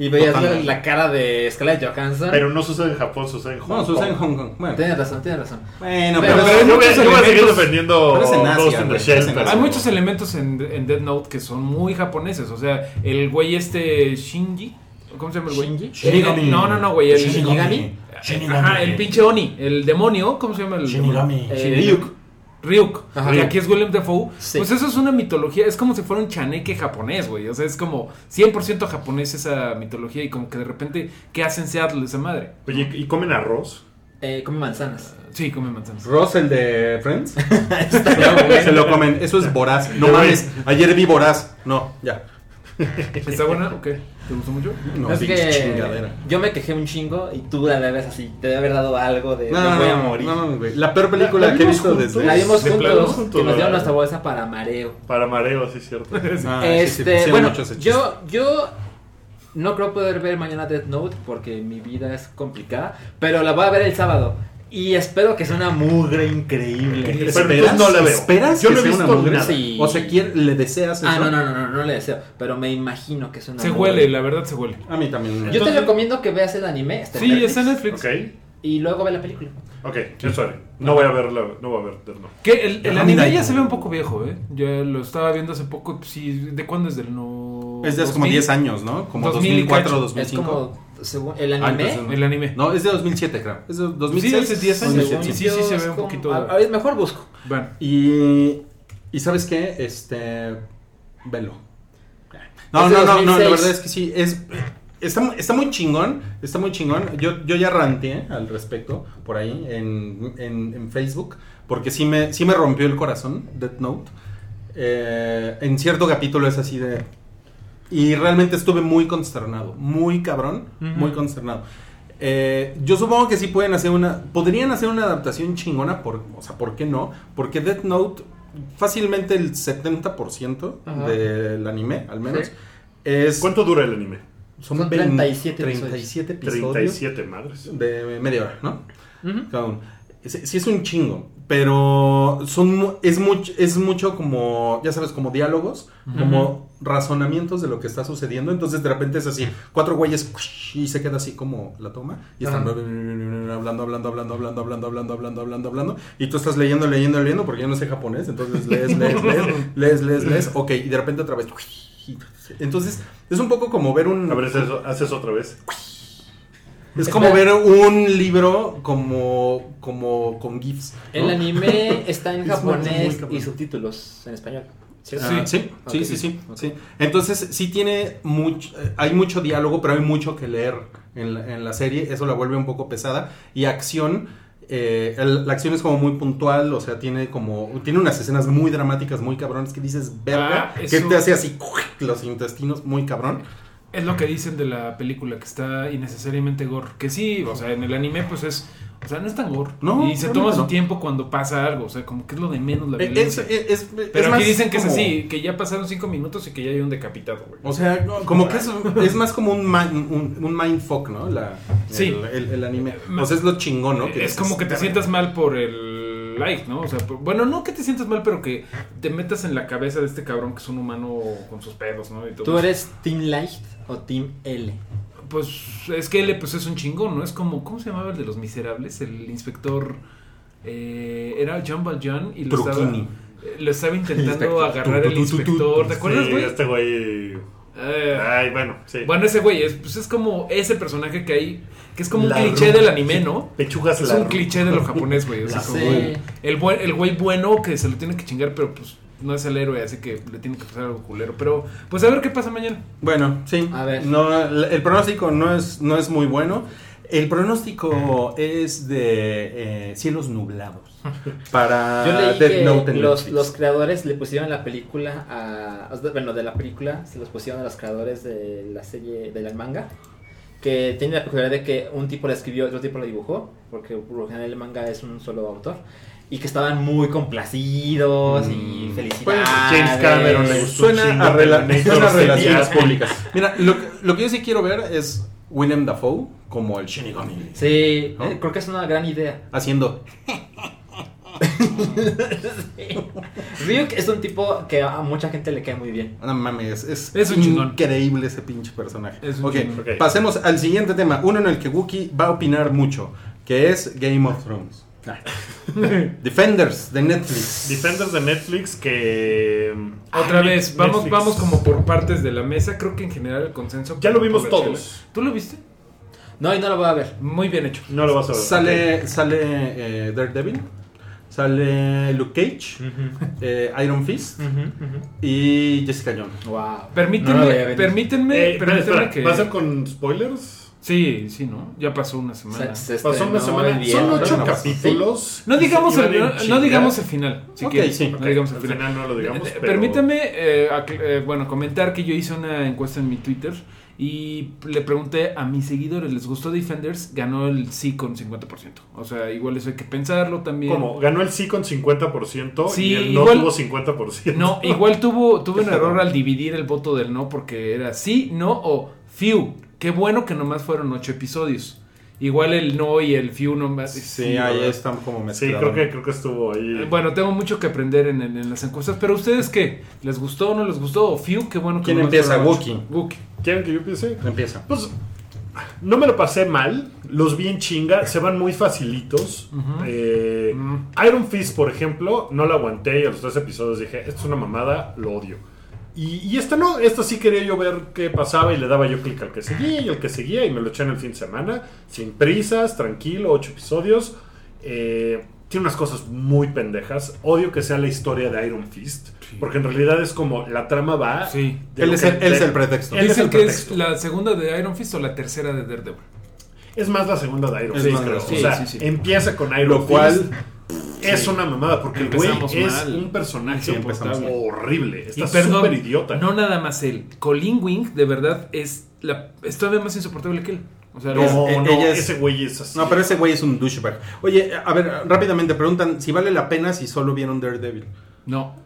Y veías la, la cara de Scarlett Johansson.
Pero no sucede en Japón, sucede en Hong
No,
Kong.
sucede en Hong Kong. Bueno,
Tienes razón, tienes razón.
bueno
Pero-
pero,
pero hay
Yo voy,
muchos
yo voy a seguir
elementos-
defendiendo
pero
Ghost in the Shell. pero-.
Hay muchos elementos en, en Dead Note que son muy japoneses. O sea, el güey este Shinji. ¿Cómo se llama el güey?
¿Shinji?
Shinigami.
No, no, no, güey. El,
Shinigami.
Ajá, el pinche Oni. El demonio. ¿Cómo se llama el
Shinigami.
Eh,
Ryuk.
Ajá.
que aquí es Willem Dafoe,
Sí.
pues eso es una mitología, es como si fuera un chaneque japonés, güey, o sea, es como 100% japonés esa mitología y como que de repente, ¿qué hacen Seattle esa madre?
Oye, ¿y comen arroz?
Eh, come manzanas.
Sí, come manzanas.
Ross, el de Friends. Se lo comen. Eso es voraz. No mames. Ayer vi voraz. No, ya.
¿Está buena o qué? ¿Te gustó mucho?
No, pinche
que
chingadera.
yo me quejé un chingo y tú la ves así. Te debe haber dado algo de
No,
me
no,
voy a morir.
no, no, güey. La peor película
¿La- la
que he
vimos
visto
juntos?
desde.
la vimos
De
juntos, que nos dieron nuestra bolsa para mareo.
Para mareo, sí, cierto.
Ah, sí, sí,
este, bueno, yo, yo no creo poder ver mañana Death Note porque mi vida es complicada, pero la voy a ver el sábado. Y espero que sea una mugre increíble.
Pero
¿Esperas?
entonces no la veo.
¿Esperas
Yo
que
no he
sea una mugre?
nada.
Sí.
O sea, ¿quién- ¿le deseas eso?
Ah, no, no, no, no, no le deseo, pero me imagino que es una
Se
mugre.
huele, la verdad se huele.
A mí también.
Yo te
Entonces-
recomiendo que veas el anime, está en
Sí,
Netflix,
está en Netflix.
Ok,
y luego ve la película.
ok, eso haré. No voy a ver, la, no voy a.
Que el, el
Ah,
anime ya se ve un poco viejo, ¿eh? Ya lo estaba viendo hace poco, sí, ¿de cuándo es? Del no...
Es de hace como
2000.
10 años, ¿no? Como
2000 y
2004,
cacho.
Es
2005.
como, según el
Ah,
anime.
entonces
El anime.
No, es de 2007, creo. Es de 2006.
Sí, hace 10 años.
según
2007,
Sí, sí, se
es
ve un poquito-
A, a ver, mejor busco.
Bueno.
Y, y ¿sabes qué? Este, velo. No,
Es
no, no, no, la
2006.
verdad es que sí, es, está, está muy chingón, está muy chingón. Yo, yo ya ranteé al respecto por ahí en, en, en Facebook, porque sí me, sí me rompió el corazón, Death Note. Eh, en cierto capítulo es así de... Y realmente estuve muy consternado, muy cabrón, muy consternado. Eh, yo supongo que sí pueden hacer una. Podrían hacer una adaptación chingona, por, o sea, ¿por qué no? Porque Death Note, fácilmente el 70%
Ajá.
del anime, al menos,
Sí.
es.
¿Cuánto dura el anime?
Son
20
37
37 episodios
37 madres.
de media hora, ¿no?
Ujú.
Cada uno. Sí es un chingo, pero son es mucho es mucho como, ya sabes, como diálogos, como razonamientos de lo que está sucediendo. Entonces de repente es así, cuatro güeyes y se queda así como la toma y están hablando, hablando, hablando, hablando, hablando, hablando, hablando, hablando, hablando, hablando y tú estás leyendo, leyendo, leyendo porque yo no sé japonés, entonces lees, lees, lees, lees, lees, lees, ok, y de repente otra vez. Entonces es un poco como ver un
A ver, haces otra vez.
Es como ver un libro como como con gifs. ¿no?
El anime está en japonés y subtítulos en español.
Ah, sí, sí, sí, sí, sí. Entonces sí tiene mucho, eh, hay mucho diálogo, pero hay mucho que leer en la, en la serie. Eso la vuelve un poco pesada. Y acción, eh, el- la acción es como muy puntual, o sea, tiene como, tiene unas escenas muy dramáticas, muy cabrones que dices, verga,
Ah,
que te hace así los intestinos muy cabrón.
Es lo que dicen de la película, que está innecesariamente gore. Que sí, o sea, en el anime, pues es. O sea, no es tan gore.
No,
y se toma su
no.
tiempo cuando pasa algo. O sea, como que es lo de menos la
Eh, Es,
violencia.
es- es-
Pero
es
aquí
más
dicen que es así, que ya pasaron cinco minutos y que ya hay un decapitado, güey.
O sea, no, como que es, es más como un, mind, un, un mindfuck, ¿no? La,
Sí.
El, el- el anime.
Ma-
O sea, es lo chingón, ¿no? Que
es como que te sientas mal por el like, ¿no? O sea, por- bueno, no que te sientas mal, pero que te metas en la cabeza de este cabrón que es un humano con sus pedos, ¿no? Y todo
¿Tú
eso.
eres Team Light o Team L?
Pues es que él pues es un chingón, ¿no? Es como, ¿cómo se llamaba el de los miserables? El inspector eh, era John Valjean y lo estaba,
Truquini.
eh, lo estaba intentando
Inspector.
agarrar el inspector. ¿Te acuerdas,
Sí,
güey?
este güey.
Eh,
Ay, bueno, sí.
bueno, ese güey es, pues es como ese personaje que hay, que es como un
La
cliché del anime, ¿no?
Pechugas
Es
la
un cliché de lo japonés, güey. o sea, como el, el buen- el güey bueno que se lo tiene que chingar, pero pues no es el héroe, así que le tiene que pasar algo culero. Pero, pues a ver qué pasa mañana.
Bueno, sí.
A ver.
No, el el pronóstico no es, no es muy bueno. El pronóstico es de eh, cielos nublados para
Yo leí
Death
que
Note en
los,
Netflix.
los creadores le pusieron la película a. Bueno, de la película se los pusieron a los creadores de la serie, del manga. Que tiene la peculiaridad de que un tipo la escribió, otro tipo la dibujó. Porque por lo general el manga es un solo autor. Y que estaban muy complacidos y
Mm.
felicidades.
Pues, James Cameron le gustó
Suena a, rela- suena a
sí,
relaciones públicas. Mira, lo, que- lo que yo sí quiero ver es Willem Dafoe como el Shinigami.
Sí,
¿No?
eh, creo que es una gran idea.
Haciendo.
Ryuk es un tipo que a mucha gente le cae muy bien.
No mames, es,
Es un chingón.
increíble ese pinche personaje.
Es un
Ok,
chingón.
Ok.
pasemos al siguiente tema. Uno en el que Wookie va a opinar mucho, que es Game of Thrones. Defenders de Netflix.
Defenders de Netflix que.
Otra
Ay,
vez, vamos,
Netflix.
vamos como por partes de la mesa. Creo que en general el consenso.
Ya lo vimos todos.
¿Tú lo viste?
No, y no lo voy a ver.
Muy bien hecho.
No lo vas a ver.
Sale, sale eh, Daredevil, sale Luke Cage, eh, Iron Fist y Jessica Jones.
Wow.
Permítanme,
No
permítanme,
Eh, espera,
permítanme
espera,
que.
¿Va a ser con spoilers?
Sí, sí, ¿no? Ya pasó una semana.
Se- se
Pasó una semana.
el
Son ocho
no,
capítulos.
No digamos, el, no, digamos el final. Si quieres.
sí.
No
Ok,
digamos el
al
final.
final no lo digamos.
Eh,
pero-
Permítame, eh, eh, bueno, comentar que yo hice una encuesta en mi Twitter y le pregunté a mis seguidores, ¿les gustó Defenders? Ganó el sí con 50%. O sea, igual eso hay que pensarlo también.
¿Cómo? Ganó el sí con 50%
Sí,
y el no
igual-
tuvo 50%.
No, igual tuvo, tuve un error al dividir el voto del no porque era sí, no o few. Qué bueno que nomás fueron ocho episodios. Igual el no y el few nomás.
Sí, ahí
¿verdad?
están como
Sí,
mezclados.
creo que, creo que estuvo ahí.
Eh, Bueno, tengo mucho que aprender en, en- en las encuestas, pero ustedes qué? ¿Les gustó o no les gustó? ¿O few? Qué bueno que
¿Quién empieza? Wookie.
Wookie.
¿Quieren que yo empiece?
Empieza.
Pues no me lo pasé mal. Los vi en chinga. Se van muy facilitos. Eh. Iron Fist, por ejemplo, no lo aguanté y a los tres episodios dije, esto es una mamada, lo odio. Y, y esta no, esta sí quería yo ver qué pasaba y le daba yo clic al que seguía y al que seguía y me lo eché en el fin de semana, sin prisas, tranquilo, ocho episodios. Eh, tiene unas cosas muy pendejas. Odio que sea la historia de Iron Fist, porque en realidad es como la trama va.
Sí.
Él es
que-
el- él es
de-
el pretexto.
Él es el
que es la segunda de Iron Fist o la tercera de Daredevil.
Es más la segunda de Iron Fist, o
sí,
sea,
sí, sí.
empieza con Iron
Lo
Fist.
cual
es una mamada, porque el güey
Empezamos
es
mal.
un personaje
Sí, empezamos mal.
horrible.
Y
Está
perdón,
súper idiota.
no nada más él. Colleen Wing, de verdad, es, la, es todavía más insoportable que él. O sea,
No,
es-
eh,
no,
ella es-
ese güey es así.
No, pero ese güey es un douchebag. Oye, a ver, rápidamente preguntan si vale la pena si solo vieron Daredevil.
No.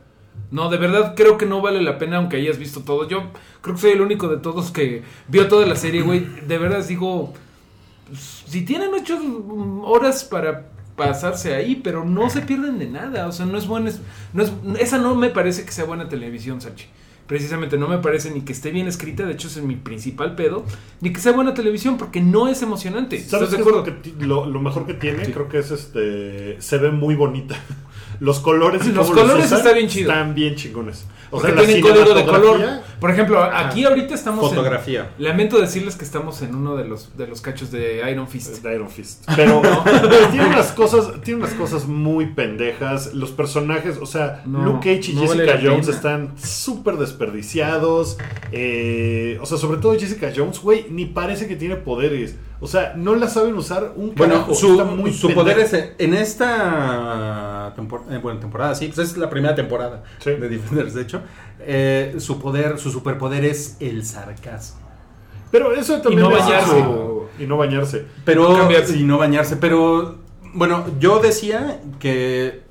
No, de verdad creo que no vale la pena aunque hayas visto todo. Yo creo que soy el único de todos que vio toda la serie, güey. De verdad digo, pues, si tienen ocho horas para pasarse ahí, pero no se pierden de nada. O sea, no es buena... No es, esa no me parece que sea buena televisión, Sachi. Precisamente no me parece ni que esté bien escrita, de hecho es mi principal pedo, ni que sea buena televisión porque no es emocionante.
¿Sabes
¿Estás de
qué es lo,
acuerdo?
lo, lo mejor que tiene?
Sí.
Creo que es este. Se ve muy bonita. Los colores y
Los colores
usan
está bien chido.
Están bien chingones. O
Porque
sea, la
tienen código de color. Por ejemplo, aquí ahorita estamos en-
Fotografía.
Lamento decirles que estamos en uno de los, de los cachos de Iron Fist.
de Iron Fist. Pero tiene unas cosas, tiene unas cosas muy pendejas. Los personajes, o sea,
No,
Luke Cage y
no
Jessica Jones están súper desperdiciados. Eh, o sea, sobre todo Jessica Jones, güey, ni parece que tiene poderes. O sea, no la saben usar un
Bueno,
carajo.
su,
Está muy
su
pendeja.
poder es en esta tempor- eh, bueno, temporada, sí, pues es la primera temporada
Sí.
de Defenders, de hecho. Eh, su poder, su superpoder es el sarcasmo.
Pero eso también
no
es
bañarse.
su- Y no bañarse.
Pero
No cambiarse.
y no bañarse, pero bueno, yo decía que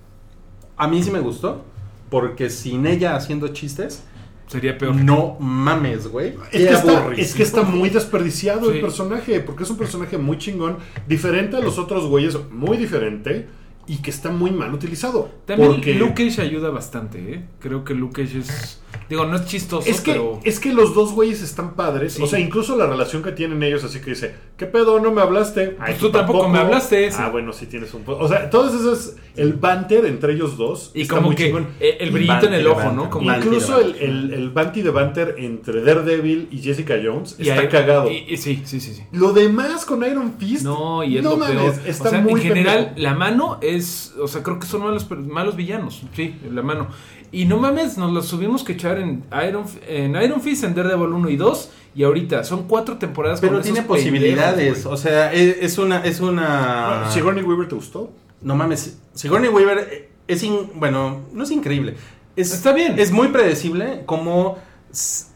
a mí sí me gustó porque sin ella haciendo chistes,
Sería peor.
no mames, güey.
Es que, está, es que está muy desperdiciado
Sí.
el personaje, porque es un personaje muy chingón, diferente a los otros güeyes, muy diferente, y que está muy mal utilizado.
También
porque
Luke Cage ayuda bastante, ¿eh? Creo que Luke Cage es... Digo, no es chistoso,
es que,
pero...
es que los dos güeyes están padres,
Sí.
o sea, incluso la relación que tienen ellos, así que dice, ¿qué pedo? ¿No me hablaste?
Pues tú tampoco me hablaste, sí.
Ah, bueno, sí tienes un... O sea, todos esos, el banter entre ellos dos
Y
está
como
muy
que
chingón.
eh, el brillito en el
Banter,
ojo, ¿no? Como.
Incluso el, el, el banty de banter entre Daredevil y Jessica Jones
y
está cagado.
y- y sí, sí, sí, sí.
Lo demás con Iron Fist.
No, y es
no
lo
mames,
peor.
Está
o sea,
muy
en general,
pendejo.
la mano es... O sea, creo que son malos, malos villanos. Sí, la mano. Y no mames, nos los tuvimos que echar en Iron, en Iron Fist, en Daredevil 1 y 2. Y ahorita, son cuatro temporadas
Pero
con
tiene
esos
posibilidades, o sea, es, es una es una
Ah, ¿Sigourney Weaver te gustó?
No mames, Sigourney Weaver es in- bueno, no es increíble. Es,
Está bien.
Es muy predecible como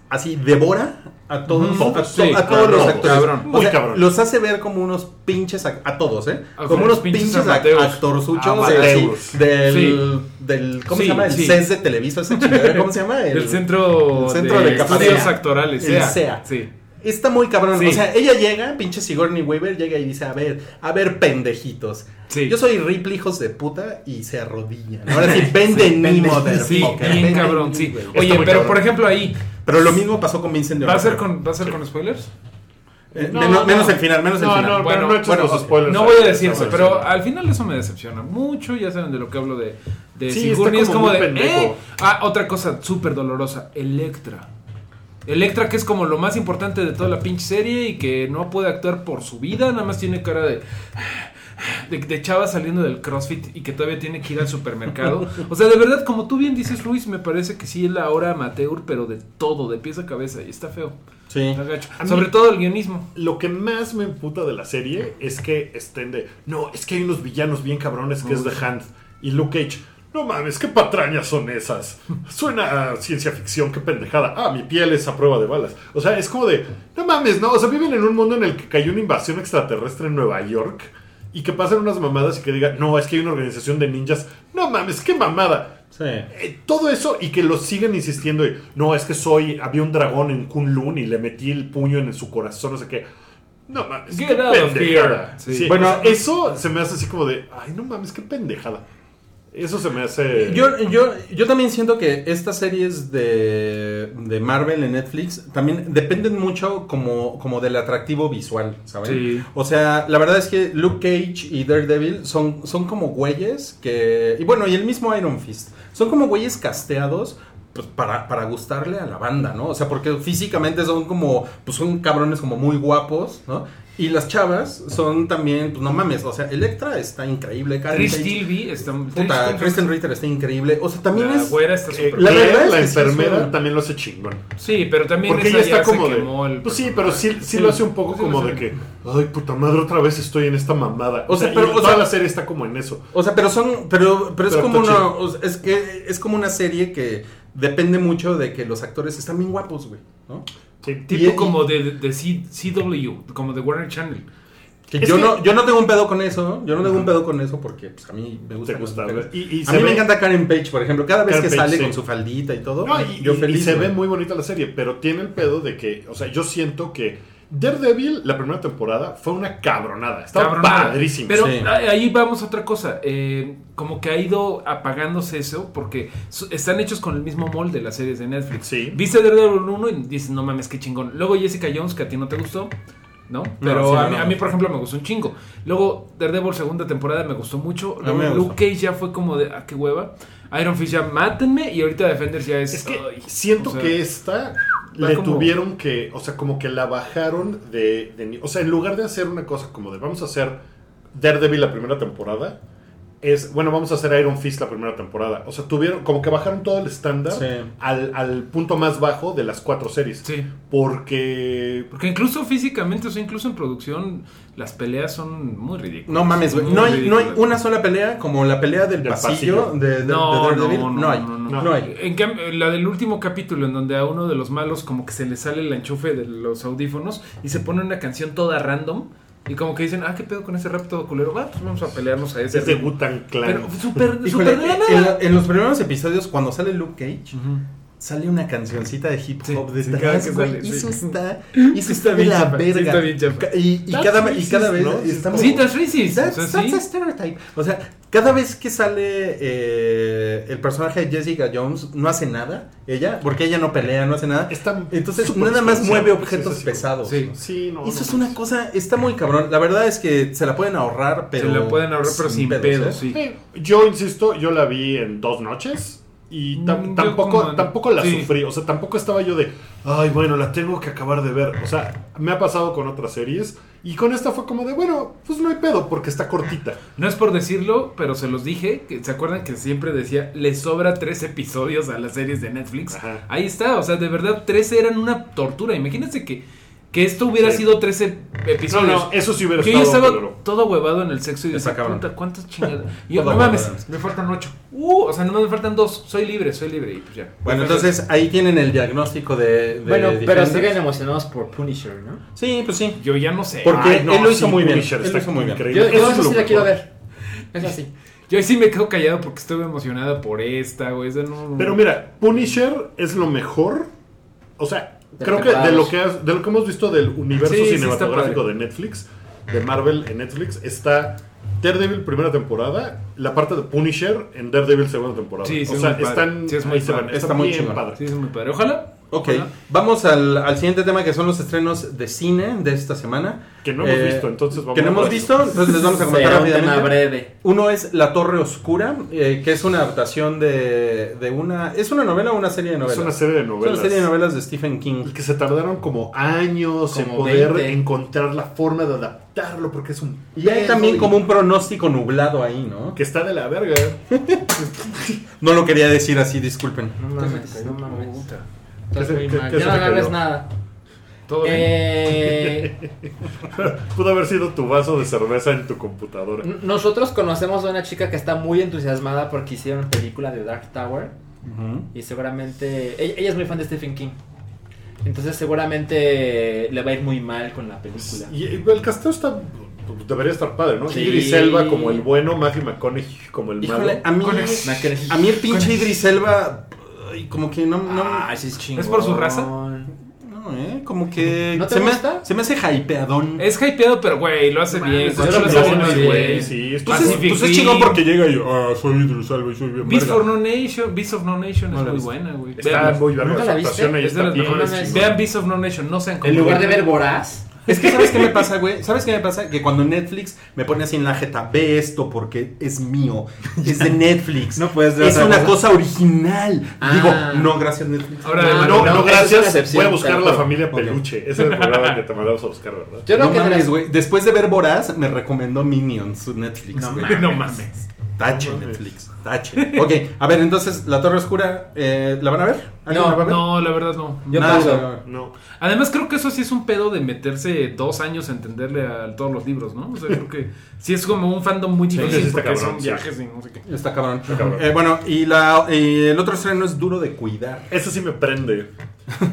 así devora a todos,
Ujú.
a, to-
Sí,
a todos
cabrón,
los actores.
cabrón.
O
Muy
sea,
cabrón.
Los hace ver como unos pinches a, todos, ¿eh? Como unos
pinches
pinches, actorzuchos del,
Sí.
del ¿cómo
Sí,
se llama? El
sí.
CES de Televisa, chingadera, ¿cómo se llama? El,
El centro,
el centro
de,
de
estudios actorales.
El
SEA.
SEA.
Sí.
Está muy cabrón.
Sí.
O sea, ella llega, pinche Sigourney Weaver, llega y dice, a ver, a ver, pendejitos.
Sí.
Yo soy Ripley, hijos de puta, y se arrodillan. Ahora sí, ven de mí,
Sí, bien cabrón, sí. Oye, pero
cabrón.
por ejemplo ahí,
Pero lo mismo pasó con Vincent de
¿va a ser con, ¿va a ser con spoilers?
Eh,
No,
menos,
no.
menos el final, menos el
No,
final.
no,
Bueno,
no eches
bueno,
los spoilers.
No voy a decir eso,
bueno,
pero al final eso me decepciona mucho. Ya saben de lo que hablo de, de
Sí,
Sigourney. Es
como
de. eh. Ah, otra cosa súper dolorosa: Electra. Electra, que es como lo más importante de toda la pinche serie y que no puede actuar por su vida, nada más tiene cara de. De, de chava saliendo del CrossFit y que todavía tiene que ir al supermercado. O sea, de verdad, como tú bien dices, Luis, me parece que sí es la hora amateur, pero de todo, de pies a cabeza, y está feo.
Sí.
Sobre todo el guionismo.
Lo que más me emputa de la serie es que estén de. No, es que hay unos villanos bien cabrones que es The Hand y Luke Cage. No mames, qué patrañas son esas. Suena a ciencia ficción, qué pendejada. Ah, mi piel es a prueba de balas. O sea, es como de. No mames, no. O sea, viven en un mundo en el que cayó una invasión extraterrestre en Nueva York y que pasan unas mamadas y que digan, no, es que hay una organización de ninjas. No mames, qué mamada.
Sí.
Eh, todo eso y que lo siguen insistiendo. y, no, es que soy. Había un dragón en Kunlun y le metí el puño en su corazón, no sé qué. No mames,
Get
qué
out of
pendejada.
here. Sí.
Sí,
Bueno,
bueno, eso se me hace así como de. Ay, no mames, qué pendejada. Eso se me hace.
Yo, yo, yo también siento que estas series de, de Marvel en Netflix también dependen mucho como, como del atractivo visual, ¿saben?
Sí.
O sea, la verdad es que Luke Cage y Daredevil son, son como güeyes que... Y bueno, y el mismo Iron Fist. Son como güeyes casteados pues, para, para gustarle a la banda, ¿no? O sea, porque físicamente son como, pues son cabrones como muy guapos, ¿no? Y las chavas son también, pues no mames, o sea, Electra está increíble, Karen
Trish Tilby está.
Puta, Kristen Ritter está increíble. O sea, también
La
es.
güera está
Eh,
súper
La verdad es
la
que
enfermera también lo hace chingón.
Sí, pero también
Porque ella está
ya se
como de.
quemó el
Pues sí, pero sí, sí,
Sí.
lo hace un poco
Sí,
como de que. Ay, puta madre, otra vez estoy en esta mamada.
O
O
sea, pero,
y
o
toda
sea-
la serie está como en eso.
O sea, pero son. Pero, pero es
Pero
como una.
chido.
o sea, es que es como una serie que depende mucho de que los actores están bien guapos, güey. ¿no?
Sí.
Tipo
Y- y-
como de, de C- CW, como de Warner Channel.
Que yo
que-
no, yo no tengo un pedo con eso, yo no tengo un pedo con eso porque pues, a mí me gusta.
Gusta. Y- y
a mí me encanta Karen Page, por ejemplo. Cada vez
Karen
que
Page,
sale
sí.
con su faldita y todo,
No, y,
yo
y-
feliz.
y se ve muy bonita la serie, pero tiene el pedo de que, o sea, yo siento que Daredevil, la primera temporada, fue una cabronada. Estaba
Cabronada.
padrísimo.
Pero
Sí.
ahí vamos a otra cosa. eh, como que ha ido apagándose eso porque están hechos con el mismo molde las series de Netflix.
Sí.
Viste Daredevil 1 y dices, no mames, qué chingón. Luego Jessica Jones, que a ti no te gustó. ¿No? Pero
sí,
a,
no,
mí,
no.
a mí, por ejemplo, me gustó un chingo. Luego, Daredevil segunda temporada me gustó mucho. Luego, Luke
gustó.
Cage ya fue como de, ah, qué hueva. Iron Fist ya, mátenme. Y ahorita Defenders ya es.
Es que
ay,
siento
o sea,
que esta le
como-
tuvieron que, o sea, como que la bajaron de, de O sea, en lugar de hacer una cosa como de vamos a hacer Daredevil la primera temporada, es, bueno, vamos a hacer Iron Fist la primera temporada. O sea, tuvieron, como que bajaron todo el estándar
Sí.
al, al punto más bajo de las cuatro series.
Sí.
Porque
Porque incluso físicamente, o sea, incluso en producción, las peleas son muy ridículas.
No mames, güey. No hay, no hay una sola pelea como la pelea del,
Del
pasillo,
pasillo.
de, de-
No,
de
no,
Daredevil.
no,
No, hay.
no,
No,
no.
hay.
En cambio, la del último capítulo, en donde a uno de los malos como que se le sale el enchufe de los audífonos y se pone una canción toda random y como que dicen, ah, qué pedo con ese rap todo culero, va, pues vamos a pelearnos a ese.
es de
ritmo".
Wu-Tang Clan.
Pero súper, súper de la
en,
nada.
en los primeros episodios, cuando sale Luke Cage. Sale una cancioncita de hip hop
Sí, sí,
detrás,
cada que
güey,
sale,
y
sí.
eso está,
Sí
eso
está
está de
bien
la
sí
verga.
está bien.
Y, cada, y cada vez
¿no? Sí,
está
está
Sí, that's racist.
That's,
o sea,
that's
sí.
a stereotype. O sea, cada vez que sale eh, el personaje de Jessica Jones, no hace nada, ella, porque ella no pelea, no hace nada.
Está
Entonces, nada más mueve
sí,
objetos
sí, sí.
pesados.
Sí.
Sí, no.
Eso
no
es una cosa, está muy cabrón. La verdad es que se la pueden ahorrar, pero.
se la pueden ahorrar, pero sin pedos,
¿eh?
sí.
Sí, Yo insisto, yo la vi en dos noches y tam-
Mm,
tampoco,
como-
tampoco la
sí.
sufrí. O sea, tampoco estaba yo de, ay, bueno, la tengo que acabar de ver. O sea, me ha pasado con otras series y con esta fue como de, bueno, pues no hay pedo porque está cortita.
No es por decirlo, pero se los dije. Que, ¿Se acuerdan que siempre decía, le sobra tres episodios a las series de Netflix?
Ajá.
Ahí está, o sea, de verdad, 13 eran una tortura. Imagínense que, que esto hubiera
Sí.
sido 13
No,
episodios.
no, eso sí hubiera
que yo estaba
culero.
todo huevado en el sexo y puta, ¿cuántas chingadas? Y yo, no mames, me faltan 8. Uh, o sea, no me faltan 2. Soy libre, soy libre. Y pues ya.
Bueno, entonces ahí tienen el diagnóstico de. de
Bueno, pero siguen emocionados por Punisher, ¿no?
Sí, pues sí.
Yo ya no sé.
Porque
Ay, no,
él lo hizo
sí,
muy bien.
Punisher
Él
está
muy bien.
increíble.
Yo,
Eso
sí la quiero ver. Es así.
Yo ahí sí me quedo callado porque estuve emocionada por esta, güey. esa no-
Pero mira, Punisher es lo mejor. O sea, creo que de lo que, has- de lo que hemos visto del universo
Sí,
cinematográfico de Netflix, de Marvel en Netflix, está Daredevil primera temporada, la parte de Punisher en Daredevil segunda temporada.
Sí, sí,
o
es
sea,
muy
están,
Sí, es muy
ahí se van.
Está muy
bien padre.
Sí, es muy padre. Ojalá.
Ok, vamos al, al siguiente tema que son los estrenos de cine de esta semana.
Que no hemos
Eh,
visto, entonces vamos
Que no
a
hemos visto, entonces les vamos a comentar
Será un tema
rápidamente.
breve.
Uno es La Torre Oscura, eh, que es una adaptación de, de una... ¿Es una novela o una serie de novelas?
Es una serie de
Es
novelas.
una serie de novelas de Stephen King.
Y que se tardaron como años en poder
20.
encontrar la forma de adaptarlo porque es un
Y hay también
y-
como un pronóstico nublado ahí, ¿no?
que está de la verga.
No lo quería decir así, disculpen.
No mames, no mames.
Puta.
Estás
¿Qué se-
muy
qué-
mal.
qué
Ya no agarres nada.
Todo bien.
Eh,
Pudo haber sido tu vaso de cerveza en tu computadora.
n- nosotros conocemos a una chica que está muy entusiasmada porque hicieron película de Dark Tower y seguramente ella, ella es muy fan de Stephen King. Entonces seguramente le va a ir muy mal con la película.
Y y el casteo está. Debería estar padre, ¿no?
Sí.
Idris Elba como el bueno, Matthew McConaughey como el
Híjole,
malo.
a mí, a mí el pinche Idris Elba, ay, como que no, no,
Ah, es chingón.
¿Es por su raza?
no, eh, como que
¿No te
se, me,
gusta?
se me hace hypeadón.
Es hypeado, pero güey, lo hace bien. lo hace bien.
güey, sí,
Pues
es-
es, pues es chingón porque llega y, ah, soy Idris Elba y soy bien
Beast for No Nation, Beast of No Nation
No
es muy buena, güey.
Está muy verga
¿Nunca
la actuación
Es de las mejores. Vean Beast of No Nation, no sean
En lugar de ver Voraz.
Es que ¿sabes qué me pasa, güey? ¿Sabes qué me pasa? Que cuando Netflix me pone así en la jeta, ve esto porque es mío, es de Netflix.
No puedes ver
Es
otra
una
cosa.
original.
Ah.
Digo, no, gracias Netflix.
Ahora,
No,
de
No, no, gracias. Voy a buscar la familia. Peluche. Ese es el programa que te mandamos a buscar, ¿verdad?
Yo
No
creo que de
mames, güey. Después de ver Boraz, me recomendó Minions, su Netflix.
No
güey.
mames.
no mames.
Tache
No mames.
Netflix. Tache. Ok, a ver, entonces, La Torre Oscura, eh, ¿la van a ver? ¿Alguien
No,
la?
No, verdad no.
Yo
Nada.
No.
Además creo que eso sí es un pedo de meterse dos años a entenderle a todos los libros, ¿no? O sea, creo que sí es como un fandom muy difícil
sí está
porque
cabrón,
son
sí.
viajes y no sé qué.
Está cabrón.
cabrón.
Eh, bueno, y, la, y el otro estreno es Duro de Cuidar.
Eso sí me prende.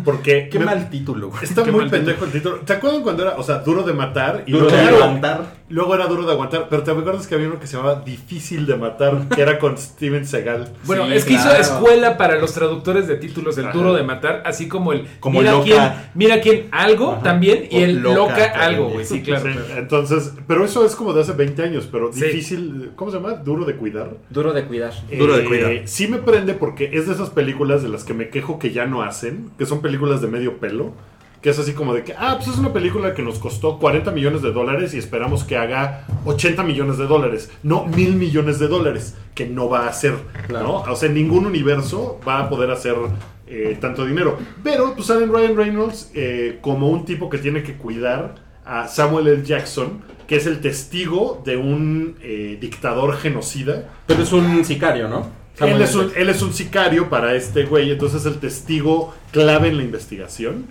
Porque
Qué
me-
mal título, güey.
está
Qué
muy pendejo el título. ¿Te acuerdas cuando era, o sea, duro de matar? Y
Duro de levantar.
luego era duro de aguantar. Pero te acuerdas que había uno que se llamaba Difícil de matar, que era con Steven Seagal.
Bueno,
Sí,
es que hizo escuela para los traductores de títulos, el
Ajá.
duro de matar, así como el
Como
mira
loca.
quién, mira quién algo
Ajá.
también y el
loca
algo, güey, sí, claro.
Sí,
claro.
entonces, pero eso es como de hace 20 años, pero
Sí.
difícil, ¿cómo se llama? Duro de cuidar.
Duro de cuidar.
Duro de
Eh,
cuidar.
Sí me prende porque es de esas películas de las que me quejo que ya no hacen, que son películas de medio pelo, que es así como de que, ah, pues es una película que nos costó 40 millones de dólares y esperamos que haga 80 millones de dólares, no mil millones de dólares, que no va a hacer,
Claro.
¿no? O sea, ningún universo va a poder hacer eh, tanto dinero. Pero pues salen Ryan Reynolds eh, como un tipo que tiene que cuidar a Samuel L. Jackson, que es el testigo de un eh, dictador genocida.
Pero es un sicario, ¿no?
Él es, un, él es un sicario para este güey, entonces es el testigo clave en la investigación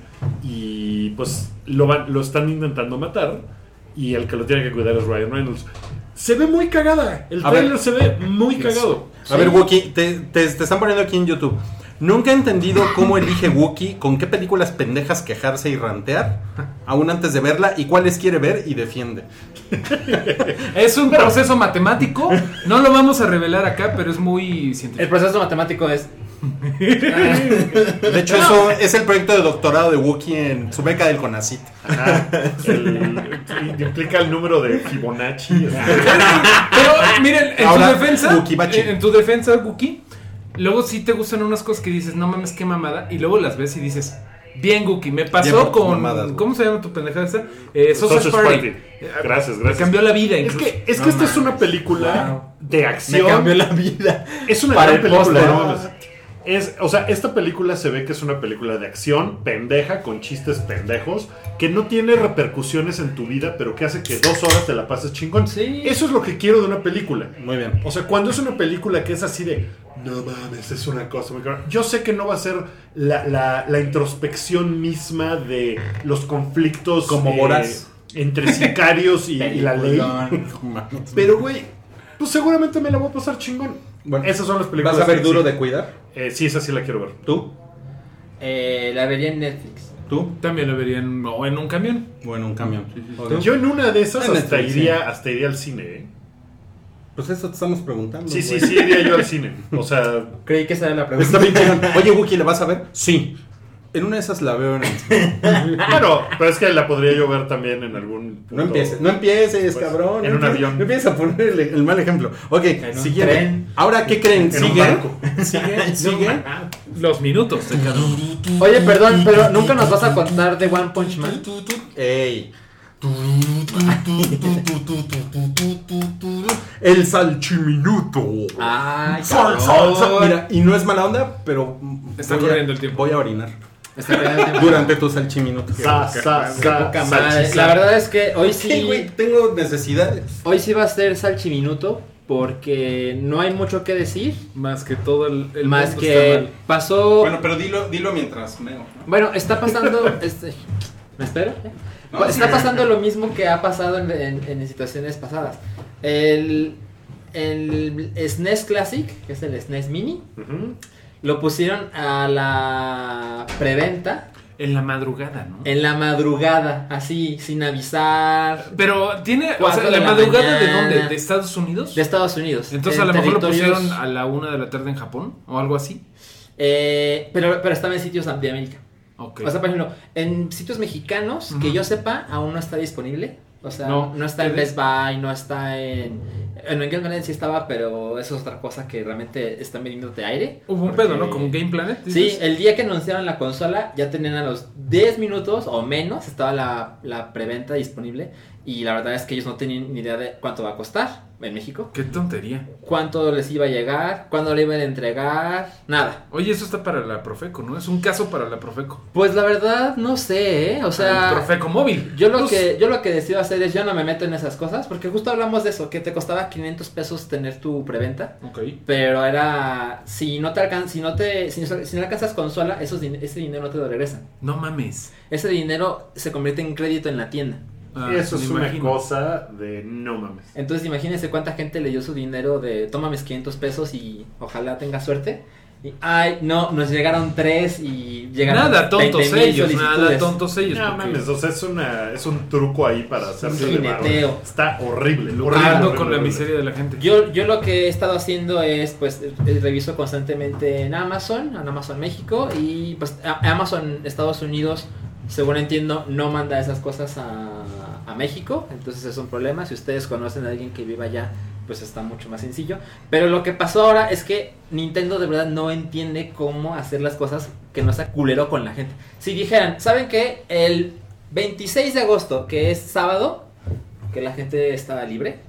y pues lo, van- lo están intentando matar y el que lo tiene que cuidar es Ryan Reynolds. Se ve muy cagada, el trailer
ver.
se ve muy cagado.
A ver, Wookie, te, te- te están poniendo aquí en YouTube. Nunca he entendido cómo elige Wookie con qué películas pendejas quejarse y rantear, aún antes de verla, y cuáles quiere ver y defiende.
Es un proceso matemático, no lo vamos a revelar acá, pero es muy
El
científico.
proceso matemático es.
De hecho, eso es el proyecto de doctorado de Wookie en su beca del CONACIT.
Ajá. El- implica el número de Fibonacci.
Pero miren, en
Ahora,
tu defensa, en, en tu defensa, Wookie, luego sí te gustan unas cosas que dices, no mames, qué mamada, y luego las ves y dices, bien, Wookie, me pasó
Bien,
con,
mamadas.
¿cómo se llama tu pendejada esa? Eh, Sausage Party.
Party.
Eh,
Gracias,
Me
gracias.
cambió la vida,
Es
incluso.
que, es que
No
esta es una película
Wow.
de
Me
acción.
cambió la vida.
Es una
Para
gran
el
película,
póster.
no mames. Es, o sea, esta película se ve que es una película de acción pendeja, con chistes pendejos, que no tiene repercusiones en tu vida, pero que hace que dos horas te la pases chingón.
Sí.
Eso es lo que quiero de una película.
Muy bien.
O sea, cuando es una película que es así de, no mames, es una cosa muy cabrón". Yo sé que no va a ser la, la- la introspección misma de los conflictos
Como Boraz.
entre sicarios y, y la ley. Pero, güey, pues seguramente me la voy a pasar chingón.
Bueno,
Esas son las películas.
¿Vas a ver
que
Duro
sí.
de Cuidar?
Eh, sí, esa sí la quiero ver.
¿Tú?
Eh, la vería en Netflix.
¿Tú?
También lo vería en, o en un camión.
O en un camión.
Sí, sí, sí.
Ok.
Yo en una de esas hasta
Netflix,
iría, hasta iría al cine, ¿eh?
Pues eso te estamos preguntando.
Sí, sí,
güey.
sí iría yo al cine. O sea,
Creí que esa era la pregunta.
Está bien chingón. Oye, Wookie, ¿la vas a ver? Sí. En una de esas la veo en el cine.
bueno, pero es que la podría yo ver también en algún punto.
No empieces, no empieces,
Pues,
cabrón.
en
no
un
empieces-
avión.
No empieces a poner el, el mal ejemplo. Ok,
En
siguiente.
tren.
Ahora, ¿qué creen?
En un
¿Sigue?
barco.
¿Sigue? ¿Sigue?
Los minutos de cada uno.
Oye, perdón, pero nunca nos vas a contar de One Punch Man.
Ey. El salchiminuto.
Ay,
Sal, sal, sal. Mira, y no es mala onda, pero
Está corriendo el tiempo.
Voy a orinar
Está perdiendo el tiempo.
durante tu salchiminuto.
Sa, sa.
La verdad es que hoy
Sí, güey, tengo necesidades.
hoy sí va a ser salchiminuto porque no hay mucho que decir.
Más que todo el, el
más
mundo
que
está mal.
pasó.
Bueno, pero dilo, dilo mientras meo.
Bueno, está pasando. este, ¿Me espero?
No,
está
sí.
pasando lo mismo que ha pasado en, en- en situaciones pasadas. El, el SNES Classic, que es el SNES Mini, lo pusieron a la preventa
En la madrugada, ¿no?
en la madrugada, así, sin avisar.
Pero tiene, o sea,
de
la
la
madrugada de dónde? ¿De Estados Unidos?
De Estados Unidos.
Entonces
En
a lo mejor lo pusieron a la una de la tarde en Japón o algo así.
Eh, pero, pero estaba en sitios de América. O sea, por ejemplo, en sitios mexicanos, que yo sepa, aún no está disponible. O sea,
No.
no, está en Best Buy, no está en... En Game Planet sí estaba, pero eso es otra cosa que realmente están vendiéndote aire.
Hubo un pedo, ¿no? Como Game Planet.
Sí, el día que anunciaron la consola ya tenían a los 10 minutos o menos, estaba la, la preventa disponible y la verdad es que ellos no tenían ni idea de cuánto va a costar en México,
Qué tontería.
cuánto les iba a llegar, cuándo le iban a entregar, nada.
Oye, eso está para la Profeco, ¿no? Es un caso para la Profeco.
Pues la verdad no sé, ¿eh? o
El
sea,
Profeco móvil.
yo lo
Pues,
que yo lo que decido hacer es yo no me meto en esas cosas porque justo hablamos de eso, que te costaba 500 pesos tener tu preventa.
Ok.
Pero era, si no te alcanzas, si no te, si no, si no alcanzas consola, esos, ese dinero no te lo regresan.
No mames.
Ese dinero se convierte en crédito en la tienda.
Ah,
Eso es una
imagino.
cosa de no mames.
Entonces imagínense cuánta gente le dio su dinero de toma mis 500 pesos y ojalá tenga suerte. Y ay, no, nos llegaron tres y llegaron
Nada tontos
20,000
ellos, nada tontos ellos.
No
porque
mames, o sea, es, una, es un truco ahí para hacerse de varo.
jineteo.
Está horrible. Horrible,
con
horrible,
la miseria de la gente.
Yo, yo lo que he estado haciendo es, pues, eh, reviso constantemente en Amazon, en Amazon México y pues a- Amazon Estados Unidos, según entiendo, no manda esas cosas a, a México, entonces es un problema. Si ustedes conocen a alguien que viva allá, pues está mucho más sencillo. Pero lo que pasó ahora es que Nintendo de verdad no entiende cómo hacer las cosas que no sea culero con la gente. Si dijeran, ¿saben qué? El 26 de agosto, que es sábado, que la gente estaba libre,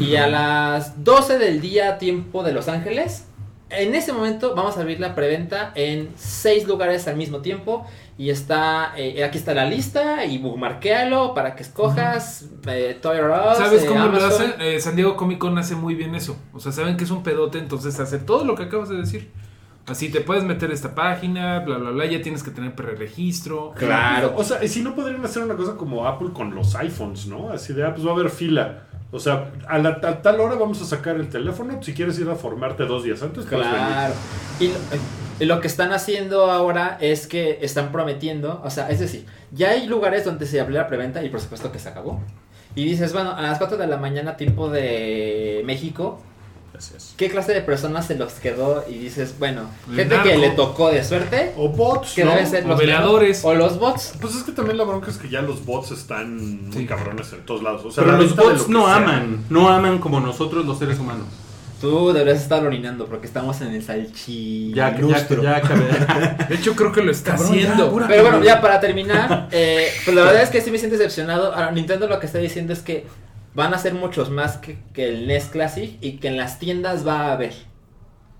y a las 12 del día, tiempo de Los Ángeles, en ese momento vamos a abrir la preventa en seis lugares al mismo tiempo. Y está, eh, aquí está la lista y bookmarkéalo para que escojas eh, Toy R Us,
¿Sabes
eh,
cómo lo
Amazon.
hacen? Eh, San Diego Comic Con hace muy bien eso. O sea, saben que es un pedote, entonces hace todo lo que acabas de decir. Así te puedes meter esta página, bla, bla, bla. Ya tienes que tener preregistro.
Claro.
O sea, y si no podrían hacer una cosa como Apple con los iPhones, ¿no? Así de, ah, pues va a haber fila. O sea, a, la, a tal hora vamos a sacar el teléfono. Si quieres ir a formarte dos días antes, puedes
Claro. Lo, y lo que están haciendo ahora es que están prometiendo, o sea, es decir, ya hay lugares donde se abrió la preventa y por supuesto que se acabó. Y dices, bueno, a las 4 de la mañana, tiempo de México,
Gracias.
¿qué clase de personas se los quedó? Y dices, bueno,
El
gente que le tocó de suerte,
O bots,
que
¿no?
deben ser
O
los
veladores.
O los bots.
Pues es que también la bronca es que ya los bots están muy
Sí.
cabrones en todos lados. O sea,
Pero
la
los
venta de
bots
lo que
no
sea.
aman, no aman como nosotros los seres humanos.
Tú deberías estar orinando porque estamos en el salchi.
Ya, ya, ya, acabé.
De hecho, creo que lo está
Cabrón,
haciendo.
Pero bueno, ya para terminar, eh, pues la verdad es que sí me siento decepcionado. Ahora, Nintendo lo que está diciendo es que van a ser muchos más que, que el NES Classic y que en las tiendas va a haber.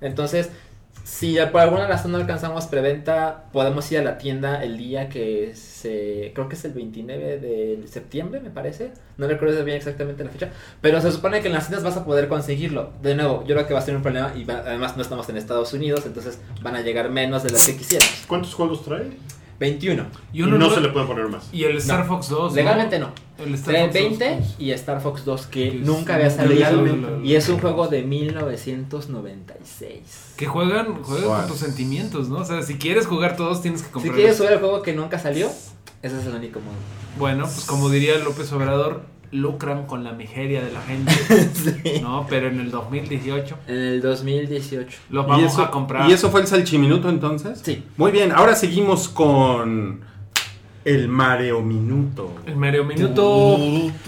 Entonces, si por alguna razón no alcanzamos preventa, podemos ir a la tienda el día que se... Creo que es el 29 de septiembre, me parece. No recuerdo bien exactamente la fecha. Pero se supone que en las tiendas vas a poder conseguirlo. De nuevo, yo creo que va a ser un problema y además no estamos en Estados Unidos, entonces van a llegar menos de las que quisiéramos.
¿Cuántos juegos trae?
21.
Y, uno
no
no-
se le puede poner más.
y el Star
No.
Fox 2.
Legalmente no.
El Star Fox 2,
20
pues.
y Star Fox 2 que nunca había salido.
legalmente.
Y es un juego de 1996.
Que juegan, juegan con tus sentimientos, ¿no? O sea, si quieres jugar todos, tienes que
Si
comprar.
quieres jugar el juego que nunca salió, ese es el único modo.
Bueno, pues como diría López Obrador, lucran con la miseria de la gente,
Sí.
¿no? Pero en el 2018
En el 2018.
lo
¿Y
vamos
eso,
a comprar.
¿Y eso fue el salchiminuto entonces?
Sí.
Muy bien, ahora seguimos con el Mareo Minuto.
El Mario Minuto.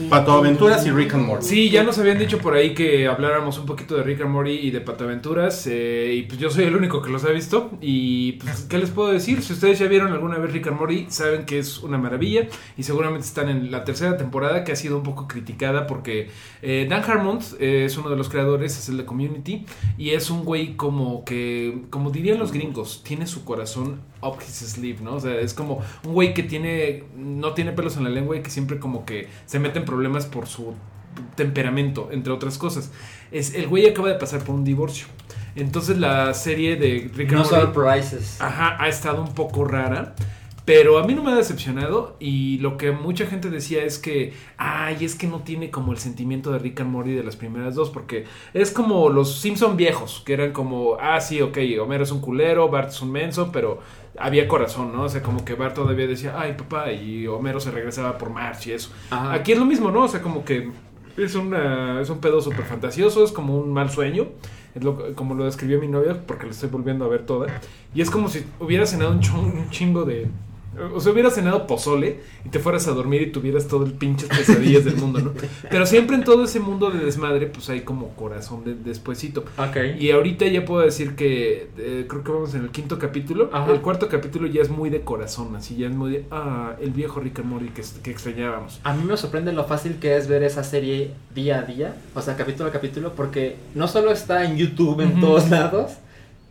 Pato Aventuras y Rick and Morty.
Sí, ya nos habían dicho por ahí que habláramos un poquito de Rick and Morty y de Pataventuras. Eh, y pues yo soy el único que los ha visto. Y pues, ¿qué les puedo decir? Si ustedes ya vieron alguna vez Rick and Morty, saben que es una maravilla. Y seguramente están en la tercera temporada que ha sido un poco criticada porque eh, Dan Harmon eh, es uno de los creadores, es el de Community. Y es un güey como que, como dirían los gringos, tiene su corazón up his sleeve, ¿no? O sea, es como un güey que tiene, no tiene pelos en la lengua y que siempre como que se mete en problemas por su temperamento, entre otras cosas. Es, el güey acaba de pasar por un divorcio. Entonces la serie de Rick and
No
Morty,
surprises.
ajá, ha estado un poco rara. Pero a mí no me ha decepcionado y lo que mucha gente decía es que, ay, es que no tiene como el sentimiento de Rick and Morty de las primeras dos, porque es como los Simpson viejos, que eran como, ah, sí, ok, Homero es un culero, Bart es un menso, pero había corazón, ¿no? O sea, como que Bart todavía decía, ay, papá, y Homero se regresaba por Marge y eso.
Ajá.
Aquí es lo mismo, ¿no? O sea, como que es, una, es un pedo súper fantasioso, es como un mal sueño. Es lo- como lo describió mi novia, porque lo estoy volviendo a ver toda. Y es como si hubiera cenado un, chon- un chingo de O sea, hubieras cenado pozole y te fueras a dormir y tuvieras todo el pinche pesadillas del mundo, ¿no? Pero siempre en todo ese mundo de desmadre, pues hay como corazón de, despuesito.
Ok.
Y ahorita ya puedo decir que eh, creo que vamos en el quinto capítulo.
Ajá.
El cuarto capítulo ya es muy de corazón, así ya es muy de, ah, el viejo Rick and Morty que, que extrañábamos.
A mí me sorprende lo fácil que es ver esa serie día a día, o sea, capítulo a capítulo, porque no solo está en YouTube en todos lados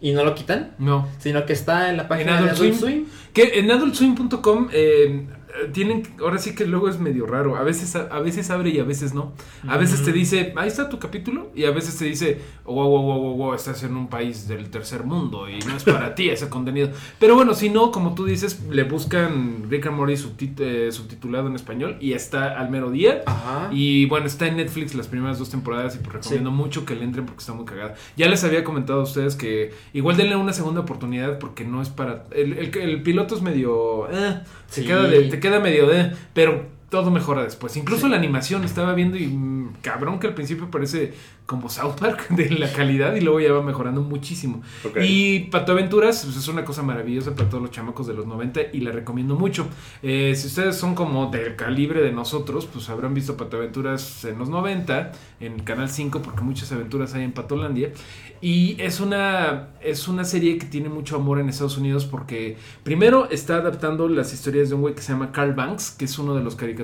y no lo quitan,
No.
sino que está en la
En
página de
Adult
Adult
Swim.
Swim.
Que en adultswim.com eh, tienen, ahora sí que luego es medio raro. A veces, a, veces abre y a veces no. A veces te dice, ahí está tu capítulo. Y a veces te dice, wow, wow, wow, wow, wow, estás en un país del tercer mundo y no es para ti ese contenido. Pero bueno, si no, como tú dices, le buscan Rick and Morty subtit- eh, subtitulado en español y está al mero día.
Ajá.
Y bueno, está en Netflix las primeras dos temporadas y pues recomiendo mucho que le entren porque está muy cagada. Ya les había comentado a ustedes que igual denle una segunda oportunidad porque no es para... El, el- el piloto es medio... eh, se
Sí.
queda de- te queda medio de... Pero todo mejora después. Incluso la animación estaba viendo y mm, cabrón que al principio parece como South Park de la calidad y luego ya va mejorando muchísimo. Y Pato Aventuras pues, es una cosa maravillosa para todos los chamacos de los 90 y la recomiendo mucho. Eh, si ustedes son como del calibre de nosotros, pues habrán visto Pato Aventuras en los 90 en Canal 5 porque muchas aventuras hay en Patolandia. Y es una, es una serie que tiene mucho amor en Estados Unidos porque primero está adaptando las historias de un güey que se llama Carl Banks, que es uno de los caricaturistas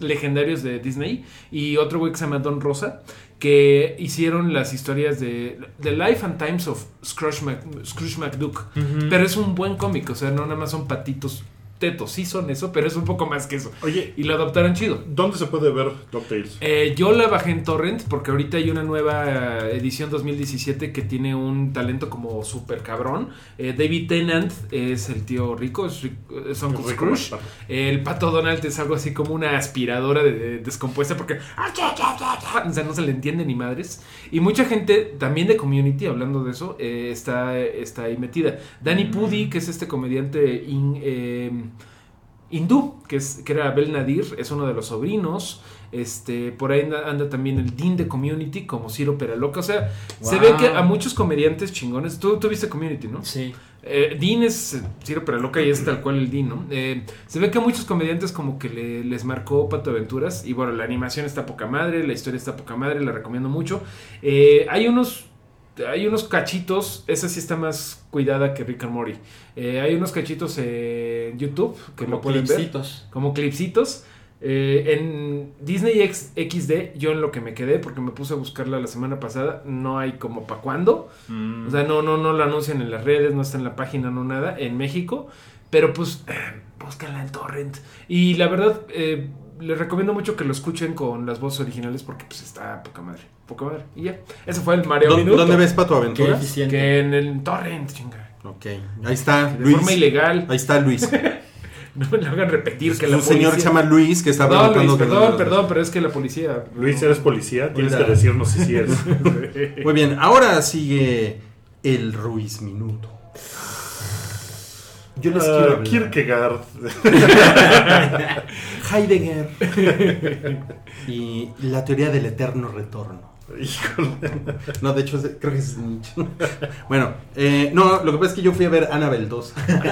legendarios de Disney, y otro güey que se llama Don Rosa, que hicieron las historias de The Life and Times of Scrooge, Mac- Scrooge McDuck. Pero es un buen cómic, o sea, no nada más son patitos tetos, sí son eso, pero es un poco más que eso.
Oye,
Y lo adaptaron chido.
¿dónde se puede ver DuckTales?
Eh, yo la bajé en Torrent porque ahorita hay una nueva edición 2017 que tiene un talento como súper cabrón. Eh, David Tennant es el tío rico, es, Rick- es Uncle
Rico
Scrooge. El pato Donald es algo así como una aspiradora de, de- descompuesta porque o sea, no se le entiende ni madres. Y mucha gente también de community, hablando de eso, eh, está, está ahí metida. Danny Pudi, que es este comediante in- eh, hindú, que, es, que era Abel Nadir, es uno de los sobrinos. Este, por ahí anda, anda también el Dean de Community, como Ciro Peraloca. O sea, se ve que a muchos comediantes chingones. Tú, tú viste Community, ¿no?
Sí.
Eh, Dean es Ciro Peraloca y es tal cual el Dean, ¿no? Eh, se ve que a muchos comediantes como que le- les marcó Pato Aventuras. Y bueno, la animación está poca madre, la historia está poca madre, la recomiendo mucho. Eh, hay unos. Hay unos cachitos, esa sí está más cuidada que Rick and Morty. Eh, hay unos cachitos en YouTube que
Como
lo pueden ver
clipsitos.
como clipsitos. Eh, en Disney X- XD, yo en lo que me quedé, porque me puse a buscarla la semana pasada, no hay como para cuándo. O sea, no, no, no la anuncian en las redes, no está en la página, no nada, en México. Pero pues, eh, búscanla en Torrent. Y la verdad, eh, les recomiendo mucho que lo escuchen con las voces originales porque pues está poca madre, poca madre. Y ya, ese fue el Mario
¿Dó-
Minuto.
¿Dónde ves Pato
eficiente.
Que en el Torrent, chinga.
Ok, ahí está
De
Luis.
forma ilegal.
Ahí está Luis.
No me lo hagan repetir que la
Un señor
policía-
se llama Luis que está
Perdón, Luis, perdón,
no-
perdón, pero es que la policía.
Luis, eres policía, tienes que decirnos si sí eres.
Muy bien, ahora sigue el Ruiz Minuto. Yo les quiero
Ah,
hablar.
Kierkegaard.
Heidegger y la teoría del eterno retorno.
Híjole.
No, de hecho, creo que es Nietzsche. Bueno, eh, no, lo que pasa es que yo fui a ver Annabelle 2. en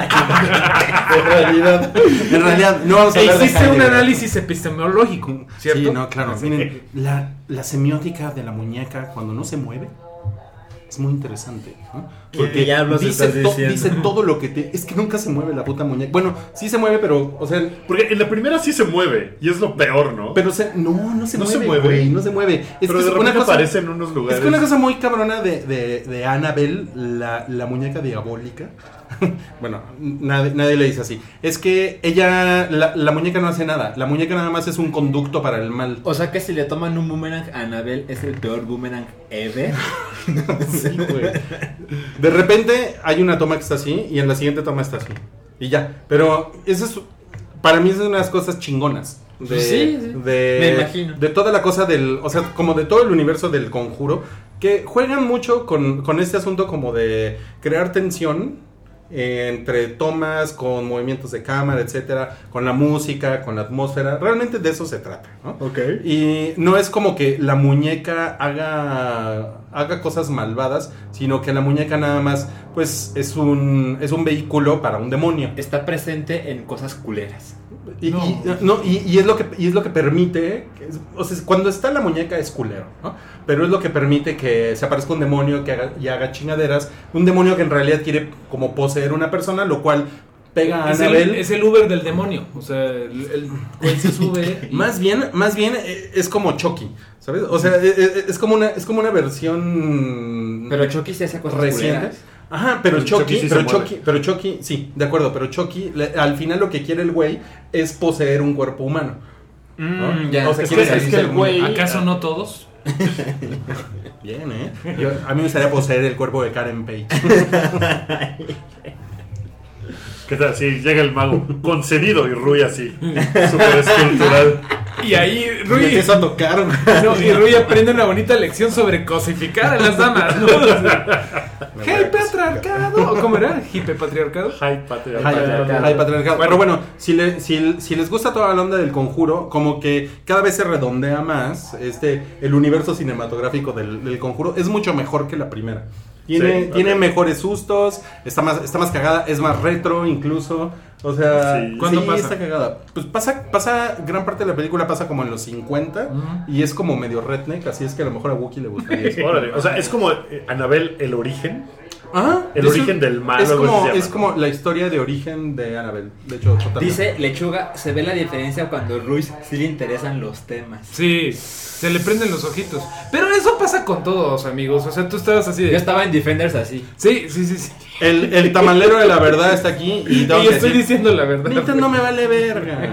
realidad, en realidad, no vamos a
E
de
hiciste un análisis epistemológico, ¿cierto?
Sí, no, claro. Miren, la, la semiótica de la muñeca cuando no se mueve es muy interesante. ¿no?
¿Qué diablos
dice,
estás
to- dice todo lo que te. Es que nunca se mueve la puta muñeca. Bueno, sí se mueve, pero, o sea.
Porque en la primera sí se mueve, y es lo peor, ¿no?
Pero se, no, no se
¿No se
mueve.
mueve?
güey, no se mueve. Es
Pero
que
de
es una
repente
cosa.
aparece en unos lugares.
Es que una cosa muy cabrona de, de, de Annabelle, la, la muñeca diabólica. bueno, nadie, nadie le dice así. Es que ella, la, la muñeca no hace nada. La muñeca nada más es un conducto para el mal.
O sea que si le toman un boomerang a Anabel es el peor boomerang ever.
Sí, güey. De repente hay una toma que está así y en la siguiente toma está así. Y ya. Pero eso es. Para mí es una de las cosas chingonas. De,
Sí, sí.
de-
Me imagino.
De toda la cosa del. O sea, como de todo el universo del conjuro. Que juegan mucho con, con este asunto como de crear tensión. Entre tomas, con movimientos de cámara, etcétera, con la música, con la atmósfera. Realmente de eso se trata, ¿no?
Ok.
Y no es como que la muñeca haga, haga cosas malvadas, sino que la muñeca nada más, pues, es un, es un vehículo para un demonio.
Está presente en cosas culeras.
Y,
No.
y- no, y- y es lo que, y es lo que permite, que es- o sea, cuando está la muñeca es culero, ¿no? Pero es lo que permite que se aparezca un demonio que haga, y haga chingaderas, un demonio que en realidad quiere como poseer una persona, lo cual pega a
Es el, es el Uber del demonio. O sea, el, güey se sube. y-
Más bien, más bien eh, es como Chucky, ¿sabes? O sea, eh, eh, es como una, es como una versión
Pero Chucky se hace cosas
reciente.
culeras.
Ajá, pero Chucky,
Chucky sí
pero. Chucky, pero Chucky, sí, de acuerdo, pero Chucky, le- al final lo que quiere el güey es poseer un cuerpo humano. ¿no?
Mm, ya.
O sea,
Es
quiere
que- es
salirse
que el güey-
¿Acaso no todos?
Bien, ¿eh? Yo- a mí me gustaría poseer el cuerpo de Karen Page.
¿Qué tal? Sí, llega el mago concedido y Rui así, súper escultural.
Y ahí Rui,
empiezo a tocar.
no, y Rui aprende una bonita lección sobre cosificar a las damas. ¿no? ¡Hey, patriarcado! ¿O ¿Cómo era? ¿Hipe patriarcado?
Hi,
patriarcado.
patriarcado. Pero bueno, si, le- si, si les gusta toda la onda del conjuro, como que cada vez se redondea más este el universo cinematográfico del, del conjuro. Es mucho mejor que la primera. Tiene,
Sí,
tiene mejores sustos, está más, está más cagada, es más retro incluso. O sea,
Sí.
¿Cuándo
sí,
pasa?
está cagada. Pues pasa, pasa, gran parte de la película pasa como en los 50
Ujú.
y es como medio redneck, así es que a lo mejor a Wookiee le gustaría eso.
O sea, es como eh, Anabel el origen.
Ajá,
El
es
origen
un-
del mal,
Es
algo
como,
se llama,
es
¿no?
como la historia de origen de Annabelle. De hecho, totalmente.
Dice Lechuga, se ve la diferencia cuando Ruiz sí le interesan los temas.
Sí, se le prenden los ojitos. Pero eso pasa con todos, amigos. O sea, tú estabas así
Yo
de.
estaba en Defenders así.
Sí, sí, sí. sí.
El, el tamalero de la verdad está aquí y
Y
tengo
yo
que
estoy
decir,
diciendo la verdad.
Nathan no me vale verga.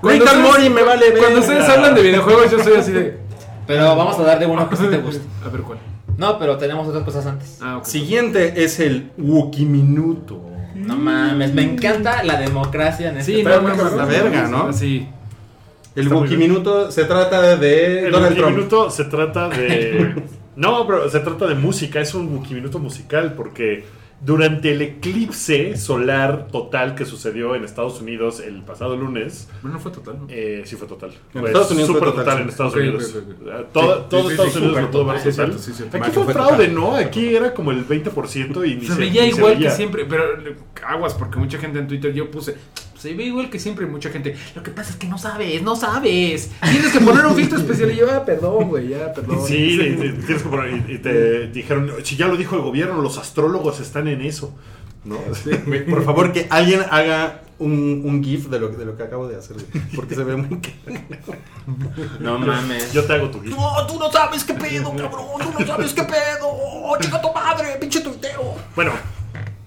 Cuando
Nathan
ustedes-
Mori me vale verga.
Cuando ustedes hablan de videojuegos, yo soy así de.
Pero vamos a dar de uno que sí te guste.
A ver cuál.
No, pero tenemos otras cosas antes.
Ah, ok.
Siguiente es el Wookiee Minuto.
No mames, me encanta la democracia en este
Sí, no,
es la verga, ¿no?
Sí.
El
Está muy
Wookiee
bien.
Minuto se trata de
El
Donald
Wookiee
Trump.
Minuto se trata de. No, pero se trata de música. Es un Wookiee Minuto musical porque durante el eclipse solar total que sucedió en Estados Unidos el pasado lunes.
Bueno, no fue total, ¿no?
Eh, sí fue total.
En
Fue
Estados Unidos fue
súper
total,
total,
sí.
en Estados Unidos. Eh, Todo,
Sí,
todo
sí, sí,
Estados
sí,
Unidos lo pudo ver
total.
Aquí fue
fue
fraude,
total.
¿no? Aquí era como el 20% y ni
Se
se
veía
ni se
igual que
veía.
siempre, pero aguas, porque mucha gente en Twitter yo puse. Se ve igual que siempre, mucha gente. Lo que pasa es que no sabes, no sabes. Tienes que poner un filtro especial. Y yo, ah, perdón, güey, ya, perdón.
Sí, y- y- tienes que poner- y, y te dijeron, si ya lo dijo el gobierno, los astrólogos están en eso. ¿no?
Por favor, que alguien haga un, un GIF de lo, de lo que acabo de hacer. Porque se ve muy.
No mames.
Yo te hago tu guía.
No, tú no sabes qué pedo, cabrón. Tú no sabes qué pedo. Oh, chica tu madre, pinche tuitero.
Bueno,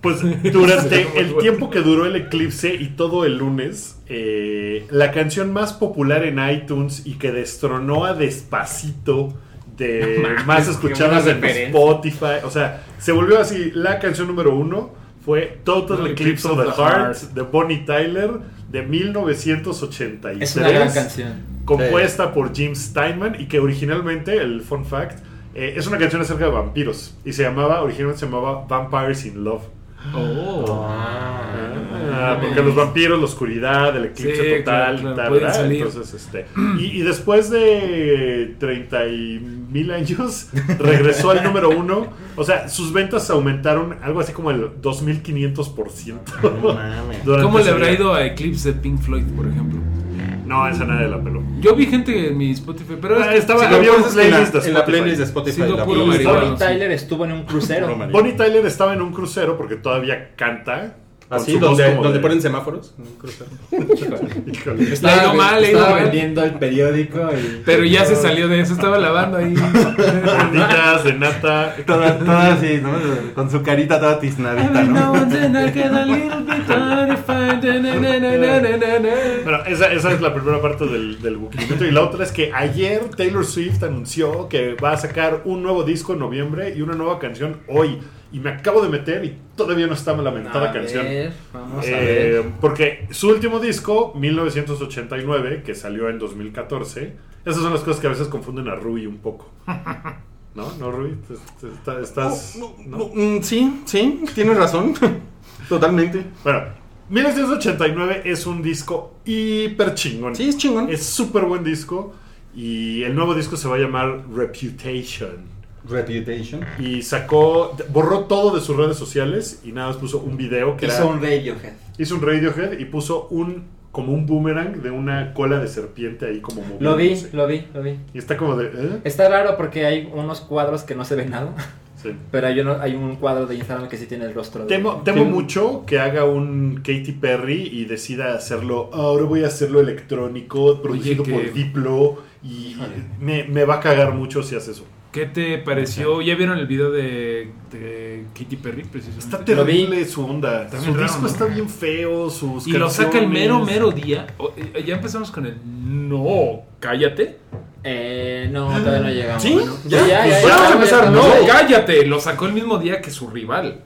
pues durante el tiempo que duró el eclipse y todo el lunes, eh, la canción más popular en iTunes y que destronó a Despacito de más escuchadas en. Spotify, o sea, se volvió así, la canción número uno fue Total Eclipse of the Heart de Bonnie Tyler de 1983
Es una gran canción.
compuesta por Jim Steinman y que originalmente, el fun fact, eh, es una canción acerca de vampiros y se llamaba, originalmente se llamaba Vampires in Love.
Oh.
Ah, porque los vampiros, la oscuridad, el eclipse
Sí,
total,
claro, claro,
tal. Entonces, este, y, y después de 30 y mil años, regresó al número uno. O sea, sus ventas aumentaron algo así como el 2500%. durante
¿Cómo le habrá ido a Eclipse de Pink Floyd, por ejemplo?
No, esa nadie la peló.
Yo vi gente en mi Spotify, pero
Ah, estaba-
Sí,
sí,
había un
en
playlist de
En la
Spotify.
playlist de Spotify. La.
Bonnie Tyler estuvo en un crucero.
Bonnie Tyler estaba en un crucero porque todavía canta.
Así, donde, donde
de-
ponen semáforos.
ha ido mal, le
estaba
mal.
vendiendo el periódico y...
Pero ya se salió de eso, estaba lavando ahí.
Gorditas de nata.
Toda, toda así, ¿no? Con su carita toda tiznadita, ¿no?
Bueno, esa, esa es la primera parte del, del. Y la otra es que ayer Taylor Swift anunció que va a sacar un nuevo disco en noviembre y una nueva canción hoy. Y me acabo de meter y todavía no está la lamentada
A
canción.
ver, vamos a
Eh,
ver.
porque su último disco, 1989, que salió en 2014, esas son las cosas que a veces confunden a Ruby un poco. ¿No? ¿No, Rui? ¿Estás...?
No,
¿no?
no, mm, sí, sí, tienes razón. Totalmente.
Bueno, 1989 es un disco hiper chingón.
Sí, es chingón.
Es súper buen disco. Y el nuevo disco se va a llamar Reputation.
Reputation.
Y sacó, borró todo de sus redes sociales y nada más puso un video que
Hizo
era,
un Radiohead.
hizo un Radiohead y puso un como un boomerang de una cola de serpiente ahí como
Lo vi,
moviéndose.
lo vi, lo vi.
Y está como de, ¿eh?
Está raro porque hay unos cuadros que no se ve nada.
Sí.
Pero hay, uno, hay un cuadro de Instagram que sí tiene el rostro de.
Temo, temo
Sí.
mucho que haga un Katy Perry y decida hacerlo. Ahora voy a hacerlo electrónico, producido
que-
por Diplo. Y me, me va a cagar mucho si hace eso.
¿Qué te pareció? ¿Ya vieron el video de, de Katy Perry precisamente?
Está terrible su onda.
Está
su
raro,
disco
¿no?
está bien feo. Sus
Y lo saca el mero, mero día. O- eh, ya empezamos con el no, cállate.
Eh, no, todavía no llegamos.
¿Sí?
Bueno,
¿Ya?
ya, ya,
Pues
ya,
ya vamos a empezar,
No,
no.
cállate. Lo sacó el mismo día que su rival.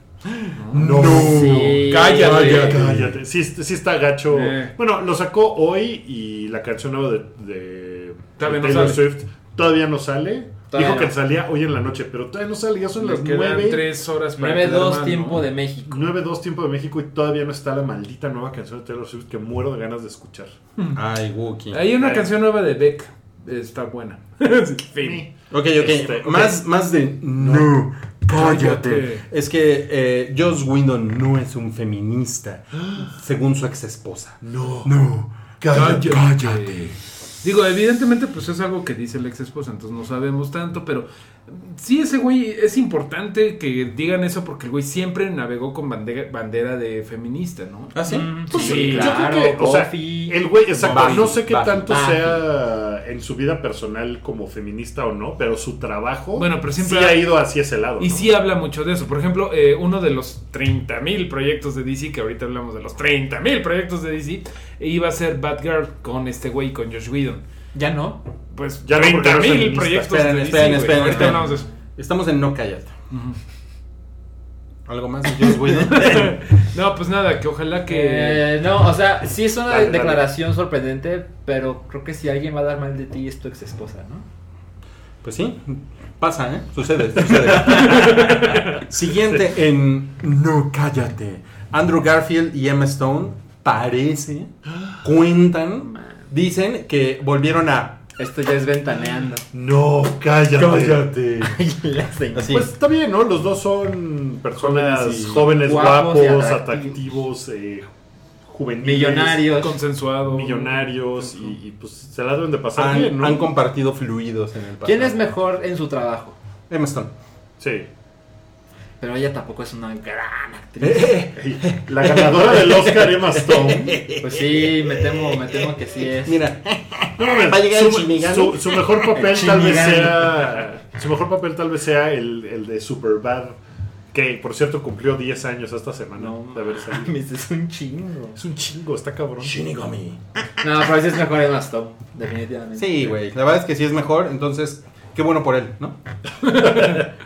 No.
Sí.
Cállate.
Cállate. Sí, sí está gacho.
Eh.
Bueno, lo sacó hoy y la canción nueva de, de,
Todavía
de
no
Taylor
sale.
Swift todavía no sale.
Todavía
Dijo
no.
que salía hoy en la noche, pero todavía no sale. Ya son
Le
las 9.
tres horas para
9-2
quedar mal,
tiempo
¿no?
de México.
9-2 tiempo de México y todavía no está la maldita nueva canción de Taylor Swift que muero de ganas de escuchar.
Ay, Wookie.
Hay una
Ay.
canción nueva de Beck. Está buena. fin.
Ok, ok.
Este, ok.
Más, más de no, cállate.
Cállate.
Es que eh, Joss Whedon no es un feminista, según su ex esposa.
No.
No,
Cállate.
cállate.
Digo, evidentemente, pues es algo que dice el ex esposa, entonces no sabemos tanto, pero sí, ese güey es importante que digan eso porque el güey siempre navegó con bandera, bandera de feminista, ¿no?
¿Ah, sí?
Pues,
Sí,
yo
claro,
creo que, o sea, el güey, exacto,
Buffy,
no sé qué
Buffy,
tanto
Buffy.
sea en su vida personal como feminista o no, pero su trabajo
Bueno, pero siempre
sí
ha-
ha ido hacia ese lado.
Y
¿no?
sí habla mucho de eso. Por ejemplo, eh, uno de los 30.000 proyectos de DC, que ahorita hablamos de los 30.000 proyectos de DC, iba a ser Batgirl con este güey, con Josh Whedon.
Ya no.
Pues
Ya no, porque no es
30.000
feminista.
proyectos
Esperen,
de
esperen,
DC, güey.
esperen,
Ahorita
esperen.
hablamos de eso.
Estamos en no cállate. ¿Algo más de?
No, pues nada, que ojalá que...
Eh, no, o sea, sí es una
Dale, dale.
declaración sorprendente, pero creo que si alguien va a dar mal de ti es tu ex esposa, ¿no?
Pues sí, pasa, ¿eh? Sucede, sucede. Siguiente en No cállate. Andrew Garfield y Emma Stone parece, cuentan, dicen que volvieron a...
Esto ya es ventaneando.
No, cállate.
Cállate. Así.
Pues está bien, ¿no? Los dos son personas
Jóvenes y
jóvenes,
guapos atractivos.
eh, juveniles,
Millonarios.
Consensuado.
millonarios y, y, pues se la deben de pasar
han,
bien, ¿no?
han compartido fluidos en el pasado.
¿Quién es mejor en su trabajo?
Emma Stone.
Sí.
Pero ella tampoco es una gran actriz.
Eh,
La ganadora del Oscar, Emma Stone.
Pues sí, me temo, me temo que sí es.
Mira, Va a llegar
su, su- su mejor papel
El
tal vez sea. Su mejor papel tal vez sea el, el de Superbad. Que por cierto cumplió 10 años esta semana
No,
de haber salido.
mames, es un chingo.
Es un chingo, está cabrón.
Shinigami.
No, pero sí es mejor Emma Stone, definitivamente.
Sí, güey. La verdad es que sí es mejor, entonces, qué bueno por él, ¿no?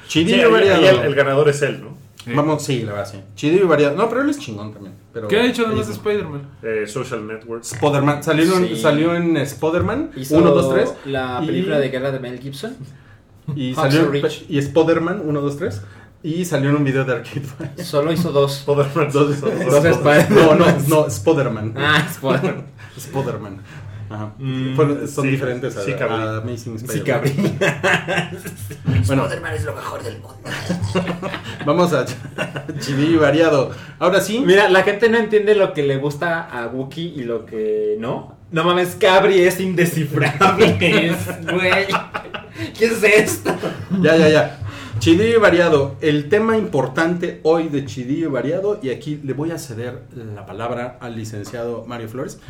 Sí,
y
ahí-
variado.
el, el ganador es él, ¿no?
Sí.
Vamos, sí, la verdad, sí. Chido y variado. No, pero él es chingón también. Pero
¿Qué ha hecho además de
sí.
Spider-Man?
Eh, Social Network.
Spider-Man. Salió, en-
Sí.
salió en Spider-Man
Hizo
1, 2, 3.
La
y-
película de guerra de Mel Gibson.
Y salió y Spider-Man 1, 2, 3. Y salió en un video de Arcade Fire.
Solo hizo dos.
Spider-Man.
Dos-
Dos-
dos Spider-
No, no, no, Spider-Man.
Ah, spoiler.
Spider-Man. Ajá.
Mm,
son
sí,
diferentes a,
sí,
a Amazing
Sí,
Spider-Man.
cabrón.
Bueno,
Spider-Man es lo mejor del mundo.
vamos a chidillo y variado. Ahora sí.
Mira, la gente no entiende lo que le gusta a Wookiee y lo que no. No mames, Cabri es indescifrable. Es, Güey. ¿Qué es esto?
Ya, ya, ya. Chidillo y variado. El tema importante hoy de Chidillo y variado, y aquí le voy a ceder la palabra al licenciado Mario Flores.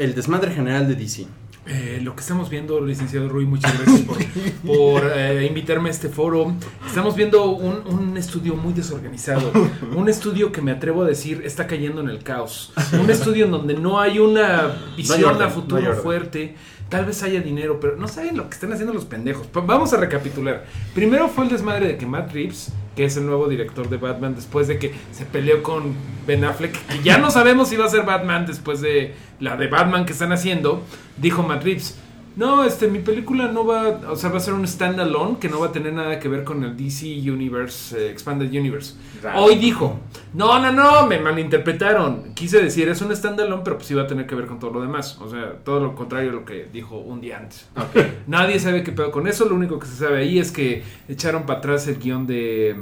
El desmadre general de DC.
Eh, lo que estamos viendo, licenciado Rui, muchas gracias por, por, eh, invitarme a este foro. Estamos viendo un, un estudio muy desorganizado, un estudio que me atrevo a decir está cayendo en el caos, un estudio en donde no hay una visión
orden,
a
no
futuro
hay orden.
fuerte. Tal vez haya dinero, pero no saben lo que están haciendo los pendejos. Vamos a recapitular. Primero fue el desmadre de que Matt Reeves, que es el nuevo director de Batman, después de que se peleó con Ben Affleck, que ya no sabemos si va a ser Batman después de la de Batman que están haciendo, dijo Matt Reeves, No, este, mi película no va, o sea, va a ser un standalone que no va a tener nada que ver con el DC Universe, eh, Expanded Universe.
Raro.
Hoy dijo, no, no, no, me malinterpretaron. Quise decir, es un standalone, pero pues sí va a tener que ver con todo lo demás. O sea, todo lo contrario a lo que dijo un día antes. Nadie sabe qué pedo con eso. Lo único que se sabe ahí es que echaron para atrás el guion de,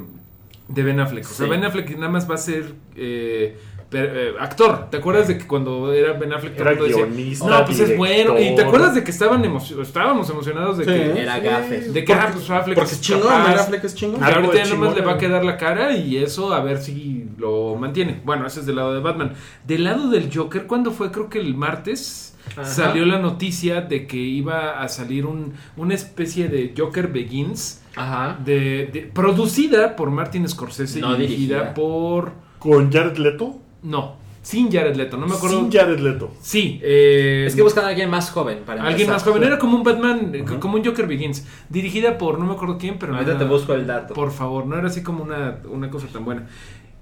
de Ben Affleck. O sea,
Sí.
Ben Affleck nada más va a ser eh, eh, actor. ¿Te acuerdas de que cuando era Ben Affleck
Era
decía, No, pues es bueno. ¿Y te acuerdas de que estaban emocio- estábamos emocionados de
Sí.
que...
Era gafes.
De que ah, pues Affleck
Porque
es
es chingón,
capaz.
Ben Affleck es chingón.
Algo
ahorita ya nomás le va a quedar la cara y eso a ver si lo mantiene. Bueno, ese es del lado de Batman. Del lado del Joker, ¿cuándo fue? Creo que el martes
Ajá.
salió la noticia de que iba a salir un, una especie de Joker Begins
Ajá.
de, de- producida por Martin Scorsese
No
y dirigida
dirigida.
por...
Con Jared Leto.
No, sin Jared Leto, no me acuerdo.
Sin Jared Leto.
Sí, eh,
Es que buscan a alguien más joven para
Alguien
empezar.
más joven, era como un Batman, eh, como un Joker Begins, dirigida por no me acuerdo quién, pero no
Ahorita
era-
te busco el dato.
Por favor, no era así como una, una cosa tan buena.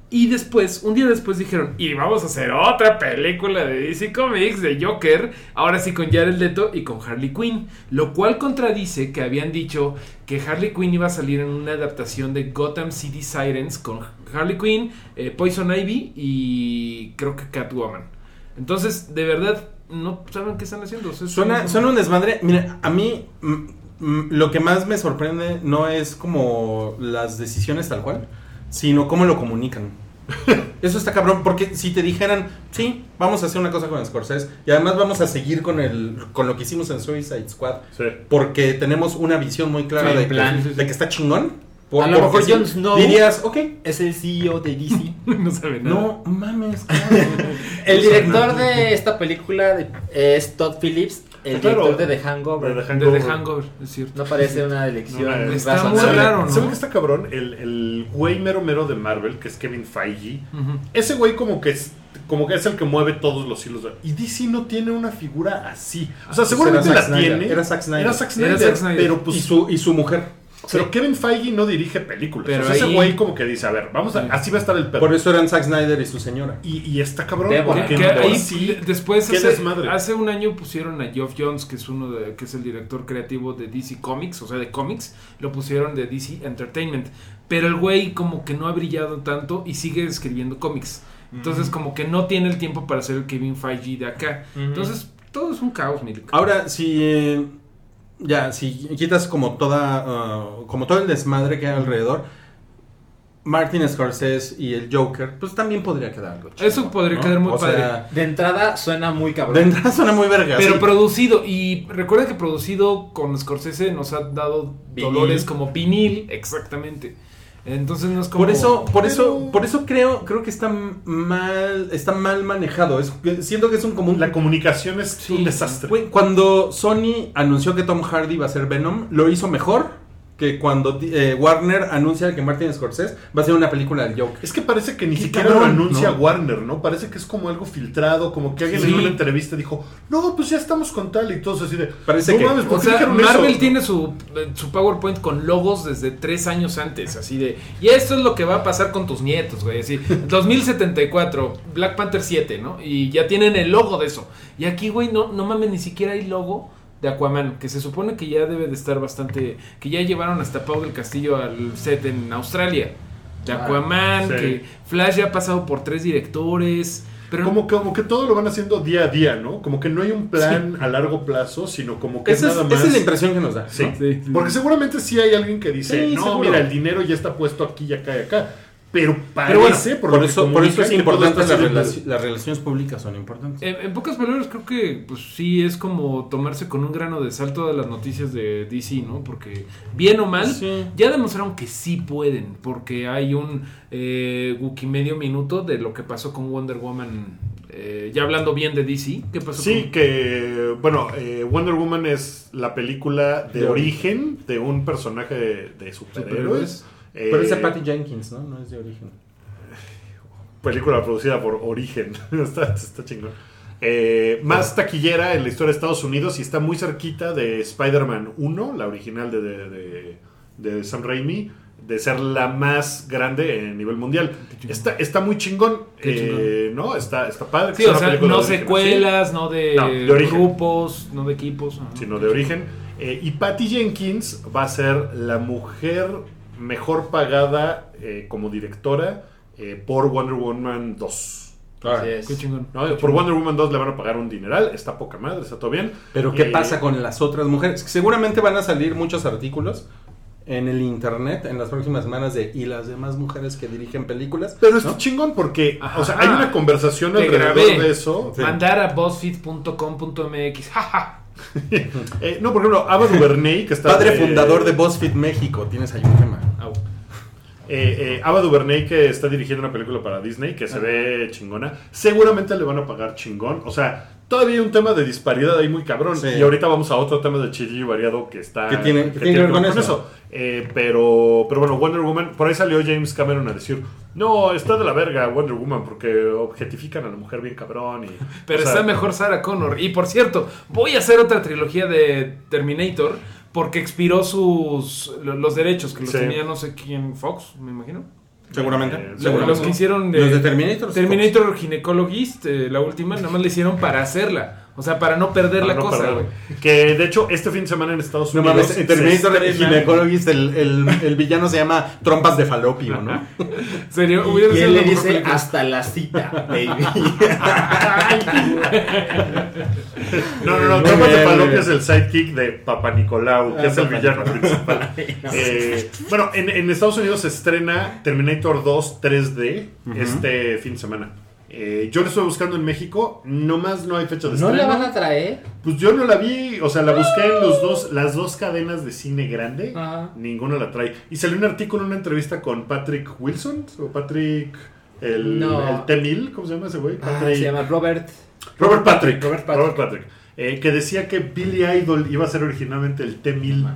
Y después, un día después dijeron, y vamos a hacer otra película de DC Comics de Joker, ahora sí con Jared Leto y con Harley Quinn, lo cual contradice que habían dicho que Harley Quinn iba a salir en una adaptación de Gotham City Sirens con Harley Quinn, eh, Poison Ivy y creo que Catwoman. Entonces, de verdad, no saben qué están haciendo. O sea,
Suena,
son-
suena un desmadre. Mira, a mí mm, mm, lo que más me sorprende no es como las decisiones tal cual, sino cómo lo comunican. Eso está cabrón, porque si te dijeran, sí, vamos a hacer una cosa con Scorsese y además vamos a seguir con el con lo que hicimos en Suicide Squad,
Sí.
porque tenemos una visión muy clara
Sí,
de,
plan.
que, de que está chingón. Por-
A lo mejor
sí,
Jon Snow-
dirías, ok,
Es el CEO de DC.
no saben nada.
no mames. cabrón.
el director de esta película es Todd Phillips, el
Claro.
director de The Hangover.
De The Hangover.
The Hangover, es cierto.
No parece una elección
No, no,
está
razonable.
muy raro, ¿no?
¿Saben qué está cabrón? El, el güey mero mero de Marvel, que es Kevin Feige. Ese güey como que es como que es el que mueve todos los hilos. de- Y DC no tiene una figura así. O sea,
Pues
seguramente
era
la
Snyder,
tiene.
era Zack Snyder.
Era Zack
Era
Snyder,
Zack Snyder.
Pero pues
y su y su mujer.
Pero Kevin Feige no dirige películas.
Pero
o sea, ese güey como que dice, a ver, vamos a,
Sí.
así va a estar el perro.
Por eso eran Zack Snyder y su señora.
Y, y está cabrón
Debo,
porque
Que
Que
no,
ahí,
sí,
de- después
qué
hace,
desmadre.
hace un año pusieron a Geoff Jones, que es uno de, que es el director creativo de DC Comics, o sea, de cómics, lo pusieron de DC Entertainment. Pero el güey como que no ha brillado tanto y sigue escribiendo cómics. Entonces como que no tiene el tiempo para ser el Kevin Feige de acá. Entonces todo es un caos, Milik.
Ahora, si eh, ya, si quitas como toda, ah, como todo el desmadre que hay alrededor, Martin Scorsese y el Joker, pues también podría quedar algo chido,
Eso podría quedar muy
o
padre.
Sea,
De entrada suena muy cabrón.
de entrada suena muy verga.
Pero
sí.
producido, y recuerda que producido con Scorsese nos ha dado
Vinil.
dolores como vinil, exactamente. Entonces no es como...
Por eso, por
Pero-
eso, por eso creo, creo que está mal, está mal manejado. Es, siento que es un común.
la comunicación es
Sí.
un desastre.
Cuando Sony anunció que Tom Hardy iba a ser Venom, lo hizo mejor que cuando eh, Warner anuncia que Martin Scorsese va a ser una película del Joker.
Es que parece que ni siquiera
cabrón,
lo anuncia
¿no?
Warner, ¿no? Parece que es como algo filtrado, como que alguien
Sí.
en una entrevista dijo, no, pues ya estamos con tal y todos así de...
Parece
no
que-
mames, ¿por
O
qué
sea,
dijeron
Marvel
eso?
tiene su, su PowerPoint con logos desde tres años antes, así de, y esto es lo que va a pasar con tus nietos, güey, así, 2074, Black Panther 7, ¿no? Y ya tienen el logo de eso. Y aquí, güey, no, no mames, ni siquiera hay logo de Aquaman, que se supone que ya debe de estar bastante, que ya llevaron hasta Pau del Castillo al set en Australia. De
Ah,
Aquaman,
sí.
que Flash ya ha pasado por tres directores, pero
Como que, como que todo lo van haciendo día a día, ¿no? Como que no hay un plan a largo plazo, sino como que
Esa es,
nada más...
esa es la impresión que nos da.
Sí.
¿no?
Sí, sí.
Porque seguramente sí hay alguien que dice,
Sí,
no,
seguro.
mira, el dinero ya está puesto aquí y acá y acá. Pero parece,
Pero bueno,
por,
eso, por eso es importante las,
saliendo-
relaci- las relaciones públicas son importantes.
En, en pocas palabras, creo que pues sí es como tomarse con un grano de sal todas las noticias de DC, ¿no? Porque bien o mal,
Sí.
ya demostraron que sí pueden, porque hay un eh, wiki medio minuto de lo que pasó con Wonder Woman, eh, ya hablando bien de DC, ¿qué pasó
Sí,
con...
que bueno, eh, Wonder Woman es la película de,
De
origen de un personaje de, de superhéroes.
Superhéroes.
Eh,
Pero es de Patty Jenkins, ¿no? No es de origen.
película producida por Origen. está, está chingón. Eh, más taquillera en la historia de Estados Unidos y está muy cerquita de Spider-Man 1, la original de, de, de- de Sam Raimi, de ser la más grande en nivel mundial. Está, está muy chingón, eh, ¿no? Está, está padre.
Sí, o sea, no secuelas, no de,
No, de origen.
grupos, no de equipos.
sino de origen. Eh, y Patty Jenkins va a ser la mujer mejor pagada eh, como directora eh, por Wonder Woman 2.
Así es.
Qué chingón.
¿no? Por Wonder Woman 2 le van a pagar un dineral, está poca madre, está todo bien.
Pero ¿qué
Eh,
pasa con las otras mujeres? Seguramente van a salir muchos artículos en el internet en las próximas semanas de y las demás mujeres que dirigen películas.
Pero está
¿no?
chingón porque,
Ajá.
o sea, hay una conversación
Te
alrededor
grabé.
de eso.
Sí.
Mandar a buzzfeed.com.mx. jaja.
Eh, no, por ejemplo, Ava DuVernay, que está...
Padre
de-
fundador de BuzzFeed México, tienes ahí un tema.
Eh, eh, Ava DuVernay, que está dirigiendo una película para Disney, que se ve chingona. Seguramente le van a pagar chingón. O sea, todavía hay un tema de disparidad ahí muy cabrón.
Sí.
Y ahorita vamos a otro tema de chilli variado que está...
Que tiene- que tiene que ver con eso.
Eh, pero, pero bueno, Wonder Woman, por ahí salió James Cameron a decir, no, está de la verga Wonder Woman porque objetifican a la mujer bien cabrón. Y,
Pero
sea,
está mejor Sarah Connor. Y por cierto, voy a hacer otra trilogía de Terminator porque expiró sus lo- los derechos que los
Sí.
tenía no sé quién, Fox, me imagino.
Seguramente.
Eh,
seguramente.
Los que hicieron
Los de Terminator.
Terminator Gynecologist, eh, la última, nada más le hicieron para hacerla. O sea, para no perder
para
la
no
cosa,
perder.
güey.
Que de hecho, este fin de semana en Estados
No
Unidos.
mames, en Terminator Gynecologist, el, el, el villano se llama Trompas de Falopio, ¿no?
Sería,
Y,
hubiera
y
sido
él le dice
película.
hasta la cita, baby.
No, no, no,
Muy
Tropas de Falopio es el sidekick de Papa Nicolau, que
Ah,
es el
Papa
villano
Nicolau.
principal. Eh, bueno, en, en Estados Unidos se estrena Terminator 2 3D este fin de semana. Eh, yo lo estoy buscando en México, nomás no hay fecha de
¿No
estreno.
la van a traer?
Pues yo no la vi, o sea, la busqué en los dos, las dos cadenas de cine grande,
Ajá.
ninguna la trae. Y salió un artículo, una entrevista con Patrick Wilson, o Patrick, el,
No.
el T-1000, ¿cómo se llama ese güey?
Ah, se llama Robert.
Robert Patrick.
Robert
Robert
Patrick.
Eh, que decía que Billy Idol iba a ser originalmente el T-1000,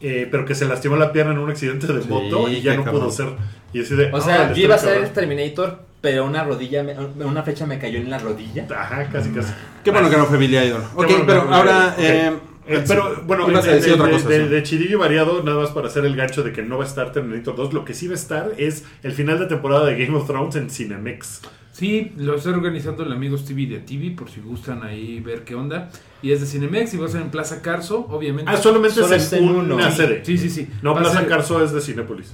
eh, pero que se lastimó la pierna en un accidente de
Sí,
moto y ya no
cabrón.
pudo ser. Y así de,
O
"Ah,
sea, yo iba a ser
cabrón".
Terminator, pero una rodilla, me- una flecha me cayó en la rodilla.
Ajá, casi, casi.
Qué bueno que no fue Billy Idol. Ok,
bueno
pero
no
ahora... Eh.
Eh, pero bueno,
a
de,
cosa, sí.
de chidillo y variado, nada más para hacer el gancho de que no va a estar Terminator 2, lo que sí va a estar es el final de temporada de Game of Thrones en Cinemex.
Sí, lo estoy organizando el Amigos TV de TV, por si gustan ahí ver qué onda. Y es de Cinemex y va a ser en Plaza Carso, obviamente.
Ah, solamente
Solo
es en
uno.
una sede.
Sí, sí, sí.
No,
Va
Plaza
ser-
Carso es de Cinépolis.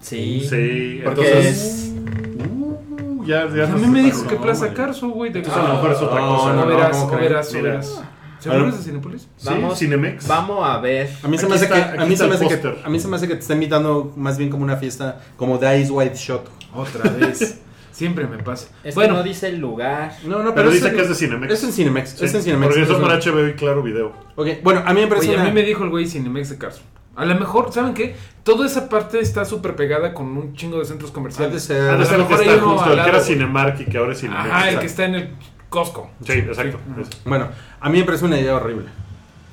Sí.
Sí,
Porque
entonces-
es.
Ya, ya
a
nos
mí me dijo que
no,
Plaza. Carso, güey. De
Entonces a lo mejor es otra
No,
cosa.
no,
o
no,
verás, verás, verás. ¿Seguro es de Cinepolis?
Sí,
Vamos,
Cinemex.
vamos a ver.
A mí se me hace
está-
que
aquí
a mí
está
se me
el
hace que
póster.
a mí se me hace que te está invitando más bien como una fiesta como de Ice White Shot.
Otra vez. Siempre me pasa.
Es
bueno,
que no dice el lugar.
No, no,
Pero
es
dice
en-
que es de Cinemex.
Es en Cinemex,
Sí,
es en Cinemex.
Porque eso
es
para
un-
HBO y Claro Video.
Ok, bueno, a mí me parece
oye, a mí me dijo el güey Cinemex de Carso. A lo mejor, ¿saben qué? Toda esa parte está súper pegada con un chingo de centros comerciales.
Ah,
a
de
lo
ser el que
mejor
está
hay uno
justo,
al
el que era. Cinemark y que ahora es Cinemex.
Ajá, el que está en el Costco.
Sí, exacto.
Sí.
Bueno, a mí me parece una idea horrible.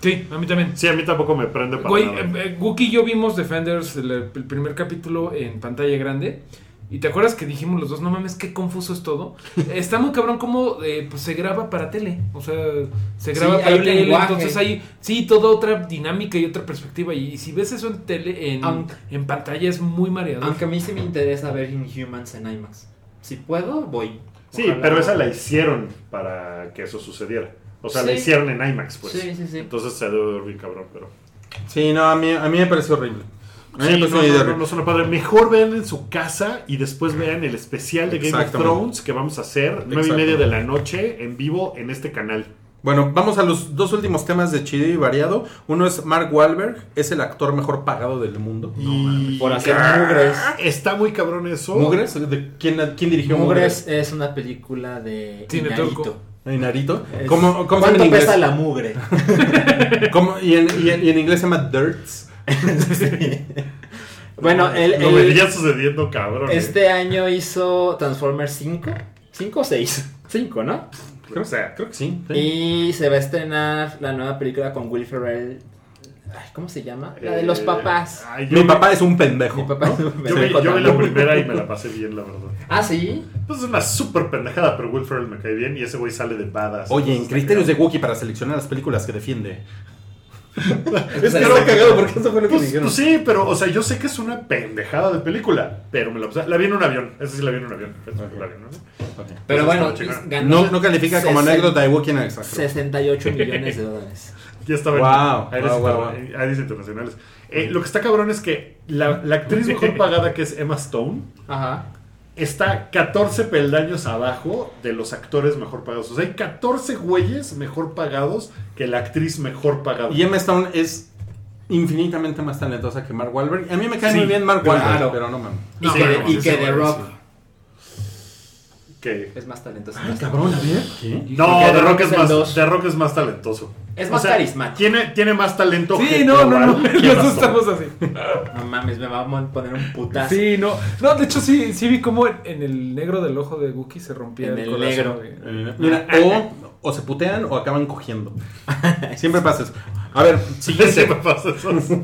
Sí, a mí también.
Sí, a mí tampoco me prende para
Güey,
nada.
eh, eh, Wookie y yo vimos Defenders, el, el primer capítulo en pantalla grande. Y te acuerdas que dijimos los dos, no mames, qué confuso es todo. Está muy cabrón cómo eh, pues, se graba para tele. O sea, se graba para tele.
lenguaje.
Entonces hay, sí, toda otra dinámica y otra perspectiva. Y, si ves eso en tele, en,
Aunque-
en pantalla es muy mareador.
Aunque a mí sí me interesa ver Inhumans en IMAX. Si puedo, voy.
Sí,
Ojalá.
pero esa la hicieron para que eso sucediera. O sea, la hicieron en IMAX, pues.
Sí, sí, sí.
Entonces se debe bien cabrón, pero...
Sí, no, a mí, a mí me parece horrible. Mí
Sí, no, no, no, suena padre. Mejor vean en su casa y después vean el especial de Game of. Thrones que vamos a hacer nueve y
Exacto.
media de la noche en vivo en este canal.
Bueno, vamos a los dos últimos temas de chido y variado. Uno es Mark Wahlberg, es el actor mejor pagado del mundo.
Y
Por hacer
Ah,
mugres.
Está muy cabrón eso.
¿Mugres? ¿De quién, quién dirigió
Mugres
Mugres?
es una película de
Cine
Inarito.
turco.
¿En Narito? ¿Cómo, cómo se llama
¿Cuánto pesa la mugre?
¿Cómo- y, en, y en- y en inglés se llama Dirts.
bueno, el,
Lo sucediendo, cabrón. eh.
este año hizo Transformers 5. ¿5 o 6? 5, ¿no?
Creo, creo que sí. sí.
Y se va a estrenar la nueva película con Will Ferrell. Ay, ¿Cómo se llama? La de los
Eh,
papás.
ay,
Mi
vi-
papá es un pendejo.
Mi papá
¿no?
Yo vi, yo vi la primera y me la pasé bien, la verdad.
Ah, sí.
Pues es una súper pendejada, pero Will Ferrell me cae bien y ese güey sale de badass.
Oye, en criterios de Wookiee para seleccionar las películas que defiende.
Es que no,
cagado porque eso fue lo que
Pues,
dijeron.
pues sí, pero, o sea, yo sé que es una pendejada de película, pero me la, o sea, la vi en un avión. Esa sí la vi en un avión. En.
Pero bueno, ganó
No, no califica como anécdota de Wookiee en el extranjero.
68 millones de dólares.
Ya estaba en
Wow,
aires,
wow, wow,
en aires internacionales. Eh, lo que está cabrón es que la, la actriz mejor pagada, que es Emma Stone,
Ajá.
Está 14 peldaños abajo de los actores mejor pagados. O sea, hay 14 güeyes mejor pagados que la actriz mejor pagada.
Y Emma Stone es infinitamente más talentosa que Mark Wahlberg. A mí me cae
Sí,
muy bien Mark
claro.
Wahlberg, pero no mames.
Y
No,
que, y The
sí.
Rock Es más talentoso.
Cabrón, a ver. ¿Qué?
No, The
The
Rock, es más,
dos.
The Rock es más talentoso.
Es más carismático.
Tiene, tiene más talento.
Sí,
que
no, no, no.
Stone.
estamos así.
No mames, me va a poner un putazo.
Sí, no. No, de hecho sí, sí vi cómo en el negro del ojo de Wookiee se rompía
En
el,
el
corazón,
negro.
Eh, Mira, o, o se putean o acaban cogiendo. Siempre pasa eso. A ver,
Siempre
siguiente.
pasa eso.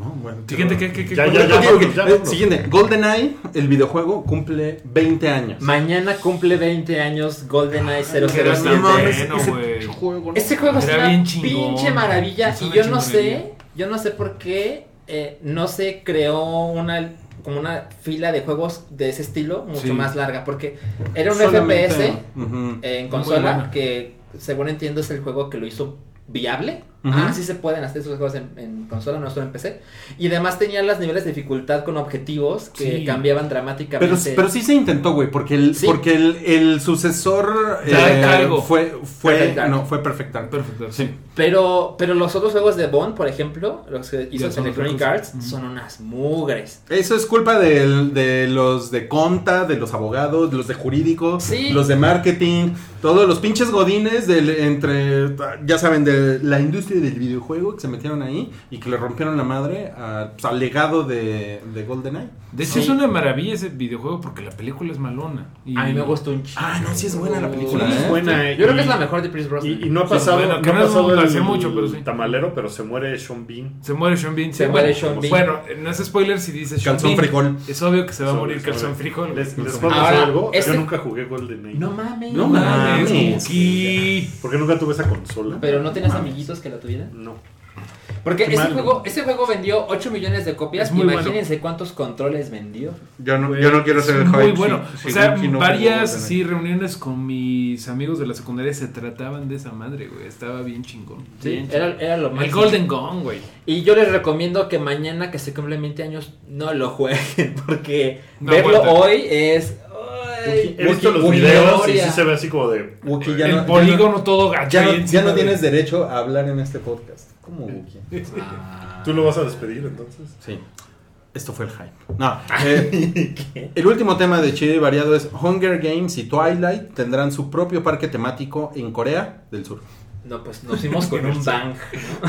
No, bueno,
Siguiente,
eh, GoldenEye, el videojuego, cumple 20 años.
Mañana cumple 20 años GoldenEye
Era
007.
bien
No mames,
bueno,
ese juego, ¿no?
Este juego es una
bien chingón.
pinche maravilla
Es
y yo no sé, yo no sé por qué eh, no se creó una como una fila de juegos de ese estilo mucho
Sí.
más larga porque era un
Solamente-
FPS eh, en consola
bueno.
que según entiendo es el juego que lo hizo viable. Ah, sí se pueden hacer esos juegos en, en consola, no solo en PC. Y además tenían los niveles de dificultad con objetivos que
Sí.
cambiaban dramáticamente.
pero sí se intentó, güey, porque el,
Sí.
porque el, el sucesor eh, fue fue
Perfect Dark.
no fue Perfect Dark.
Perfecto.
Sí.
Pero, pero los otros juegos de Bond, por ejemplo, los que hizo Electronic. Arts, son unas mugres.
Eso es culpa de los de conta, de los abogados, de los de jurídico,
Sí.
los de marketing, todos los pinches godines del, entre, ya saben, de la industria del videojuego que se metieron ahí y que le rompieron la madre a- pues, al legado de, de GoldenEye.
De hecho
Sí.
es una maravilla ese videojuego porque la película es malona. Y-
A mí me gustó un chingo.
Ah, no, sí es buena la película,
Sí,
¿eh?
es buena.
Yo creo que es la mejor de Pierce Brosnan.
Y, y no ha
Sí,
pasado,
bueno,
no ha
es
pasado el
hace mucho, pero sí.
tamalero, pero se muere Sean Bean.
Se muere Sean Bean.
Se muere Sean Bean.
Bueno, no es spoiler si dices Sean
Calzón
Bean.
frijol.
Es obvio que se va a morir calzón frijol.
¿Les, puedo
Ahora,
decir algo?
este-
Yo nunca jugué GoldenEye.
No mames.
No
mames. Wookie.
Porque nunca tuve esa consola.
Pero no tenías amiguitos que la tuvieran.
No.
Porque
Qué
ese
mal,
juego,
¿no?
ese juego vendió 8 millones de copias.
Bueno.
Imagínense cuántos controles vendió.
Yo no, yo no quiero ser el
Muy
hype.
bueno.
si-
o sea,
no
varias sí, reuniones con mis amigos de la secundaria se trataban de esa madre, güey. Estaba bien chingón.
Sí,
Bien
era,
chingón.
era lo más.
El Golden Gun, güey.
Y yo les recomiendo que mañana que se cumplen 20 años no lo jueguen. Porque
No
verlo
aguanta.
hoy es.
He visto los
Wookie,
videos y sí se ve así como de.
Wookie ya
el
no,
polígono todo gacho.
ya no, ya no tienes derecho a hablar en este podcast. ¿Cómo Wookie?
Ah.
¿Tú lo vas a despedir entonces?
Sí. Esto fue el hype. No. eh, el último tema de Chido y Variado es Hunger Games y Twilight tendrán su propio parque temático en Corea del Sur.
No, pues nos fuimos con un bang.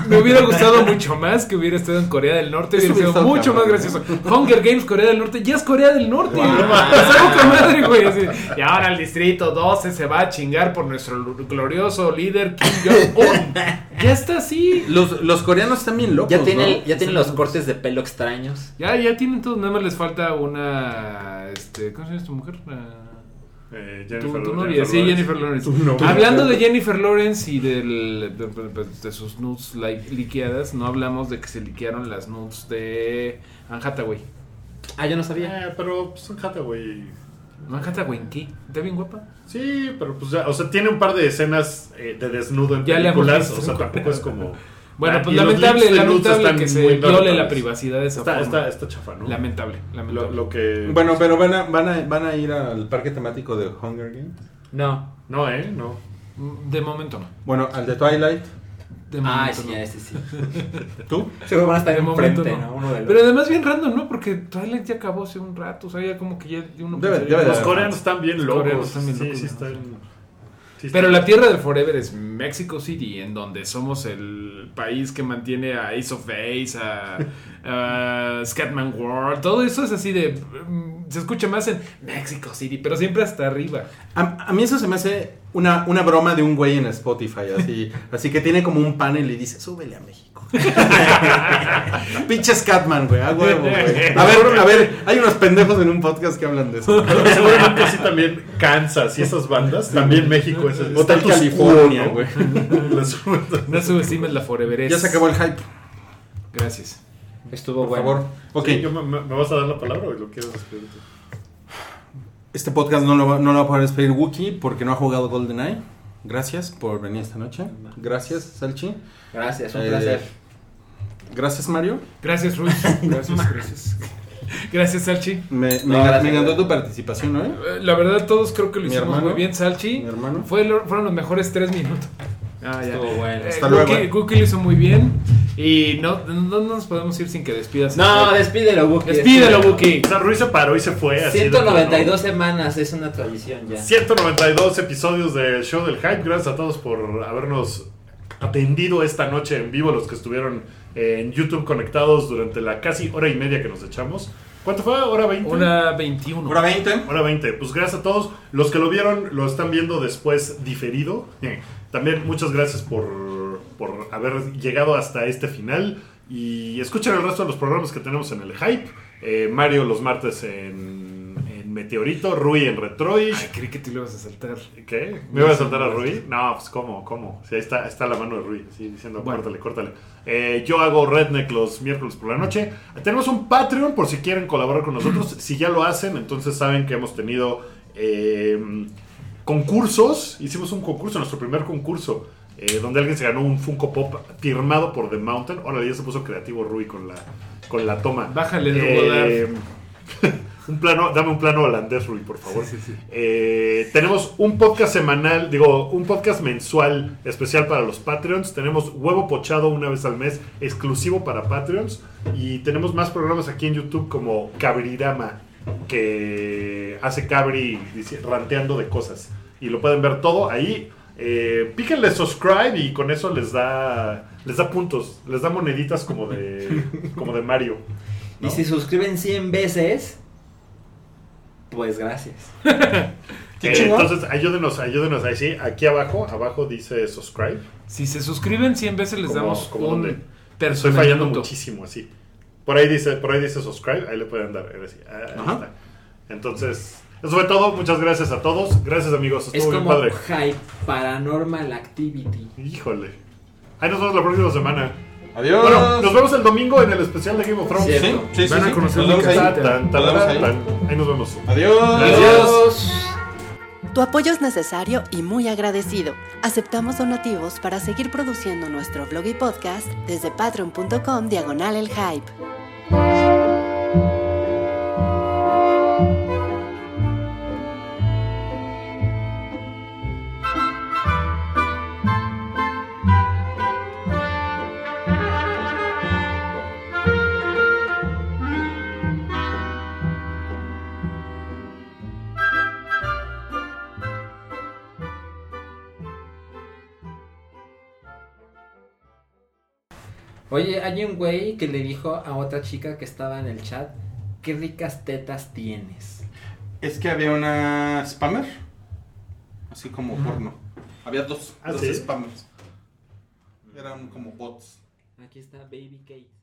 Me hubiera gustado mucho más que hubiera estado en Corea del Norte. Hubiera sido mucho más gracioso. Hunger Games, Corea del Norte, ya es Corea del Norte.
Wow.
Con madre, güey. así. Y ahora el distrito 12 se va a chingar por nuestro glorioso líder Kim Jong-un. Ya está así.
Los, los coreanos están bien locos.
Ya tiene,
¿no?
ya tiene los cortes de pelo extraños.
Ya, ya tienen todo. Nada más les falta una. Este, ¿Cómo se llama tu mujer? La-
Eh,
Tu,
Jennifer-
tu novia, sí,
Lawrence.
Jennifer Lawrence.
Tu novia.
Hablando de Jennifer Lawrence y del, de, de- de sus nudes like, liqueadas, no hablamos de que se liquearon las nudes de Anne Hathaway.
Ah, yo no sabía.
Eh, pero pues en Hathaway.
¿No Anne Hathaway en qué? ¿Está bien guapa?
Sí, pero pues ya, o sea, tiene un par de escenas eh, de desnudo en
Ya
películas, o sea, tampoco es como...
Bueno,
Ah,
pues lamentable, lamentable que se viole la privacidad de esa
Está,
forma.
está, está chafa, ¿no?
Lamentable, lamentable.
Lo, lo que...
Bueno, pero van a, van, a, van a ir al parque temático de Hunger Games.
No.
No, ¿eh? No.
De momento no.
Bueno, al de Twilight.
De
Ah,
momento
sí,
no.
ya ese sí.
¿Tú?
Seguro van a estar
De momento no.
¿no?
Pero además bien random, ¿no? Porque Twilight ya acabó hace un rato. O sea, ya como que ya uno
Debe- debe de
Los coreanos están bien
Los
locos.
coreanos están bien
sí,
locos,
sí,
¿no?
están... sí
Pero la tierra del Forever es Mexico City, en donde somos el país que mantiene a Ace of Base, a, a Scatman World, todo eso es así de... mm, Se escucha más en Mexico City, pero siempre hasta arriba.
A, a mí eso se me hace una, una broma de un güey en Spotify, así, así que tiene como un panel y dice, súbele a México. Pinche Scatman, güey, a huevo, güey. A ver, a ver, hay unos pendejos en un podcast que hablan de eso.
Seguramente sí también Kansas y esas bandas. También México es el
Hotel California, güey.
¿no?
Subestimes la Forever.
Ya se acabó el hype,
Gracias.
Estuvo
por
bueno.
favor. Ok,
Sí, yo me, me- ¿me vas a dar la palabra o lo quieres despedir
este podcast no lo, va- no lo va a poder despedir Wookie porque no ha jugado GoldenEye. Gracias por venir esta noche. Gracias, Salchi.
Gracias, un
Eh,
placer.
Gracias, Mario.
Gracias, Ruiz. Gracias, gracias. Gracias, Salchi.
Me, me,
No, gracias.
me encantó tu participación, ¿no?
Eh, La verdad, todos creo que lo hicimos
hermano.
muy bien, Salchi.
Mi hermano.
Fue lo- fueron los mejores tres minutos. Ah, ya.
Estuvo bueno.
Eh,
Hasta
Cookie-
luego, eh.
Cookie lo hizo muy bien. Y no, no nos podemos ir sin que despidas.
No, despídelo, Wookie.
Despídelo, Wookie.
O sea, Ruiz se paró y se fue así. de
192 semanas es una tradición ya.
192 episodios del show del hype. Gracias a todos por habernos atendido esta noche en vivo, los que estuvieron en YouTube conectados durante la casi hora y media que nos echamos. ¿Cuánto fue? ¿Hora 20?
Una 21.
Hora 20.
Hora 20. Pues gracias a todos. Los que lo vieron lo están viendo después diferido. También muchas gracias por, por haber llegado hasta este final. Y escuchen el resto de los programas que tenemos en el hype. Eh, Mario los martes en Meteorito, Rui en Retroish.
Ay, creí que tú le ibas a saltar.
¿Qué? ¿Me iba a saltar a Rui? No, pues ¿cómo? ¿Cómo? Sí, ahí está, está la mano de Rui, así diciendo,
Bueno.
córtale, córtale. Eh, yo hago Redneck los miércoles por la noche. Tenemos un Patreon por si quieren colaborar con nosotros. si ya lo hacen, entonces saben que hemos tenido eh, concursos. Hicimos un concurso, nuestro primer concurso, eh, donde alguien se ganó un Funko Pop firmado por The Mountain. Ahora ya se puso creativo Rui con la, con la toma.
Bájale el
Eh, un plano, dame un plano holandés, Rui, por favor.
Sí, sí, sí.
Eh, tenemos un podcast semanal, digo, un podcast mensual especial para los Patreons. Tenemos Huevo Pochado una vez al mes, exclusivo para Patreons. Y tenemos más programas aquí en YouTube como Cabrirama, que hace Cabri dice- ranteando de cosas. Y lo pueden ver todo ahí. Eh, píquenle subscribe y con eso les da les da puntos, les da moneditas como de como de Mario.
Y si suscriben 100 veces, pues gracias.
Qué
Eh, entonces, ayúdenos, ayúdenos ahí, sí. Aquí abajo, abajo dice subscribe.
Si se suscriben 100 veces les damos
como
un
dónde? Estoy fallando muchísimo así. Por ahí dice, por ahí dice subscribe, ahí le pueden dar. Ah, ahí
Ajá.
está. Entonces, eso fue todo. Muchas gracias a todos. Gracias amigos,
Es
estuvo bien
como
padre.
Hype Paranormal Activity.
Híjole. Ahí nos vemos la próxima semana.
Adiós.
Bueno, nos vemos el domingo en el especial de Game of Thrones.
Sí, sí, sí.
Van a conocer
Nos ahí.
Tan, tan,
Nos vemos
tan,
ahí.
tan. Ahí nos vemos.
Adiós.
Adiós.
Tu apoyo es necesario y muy agradecido. Aceptamos donativos para seguir produciendo nuestro blog y podcast desde patreon.com diagonal el hype.
Oye, hay un güey que le dijo a otra chica que estaba en el chat, qué ricas tetas tienes.
Es que había una spammer. Así como porno. Había dos.
Ah,
dos
¿sí?
spammers. Eran como bots.
Aquí está Baby Kate.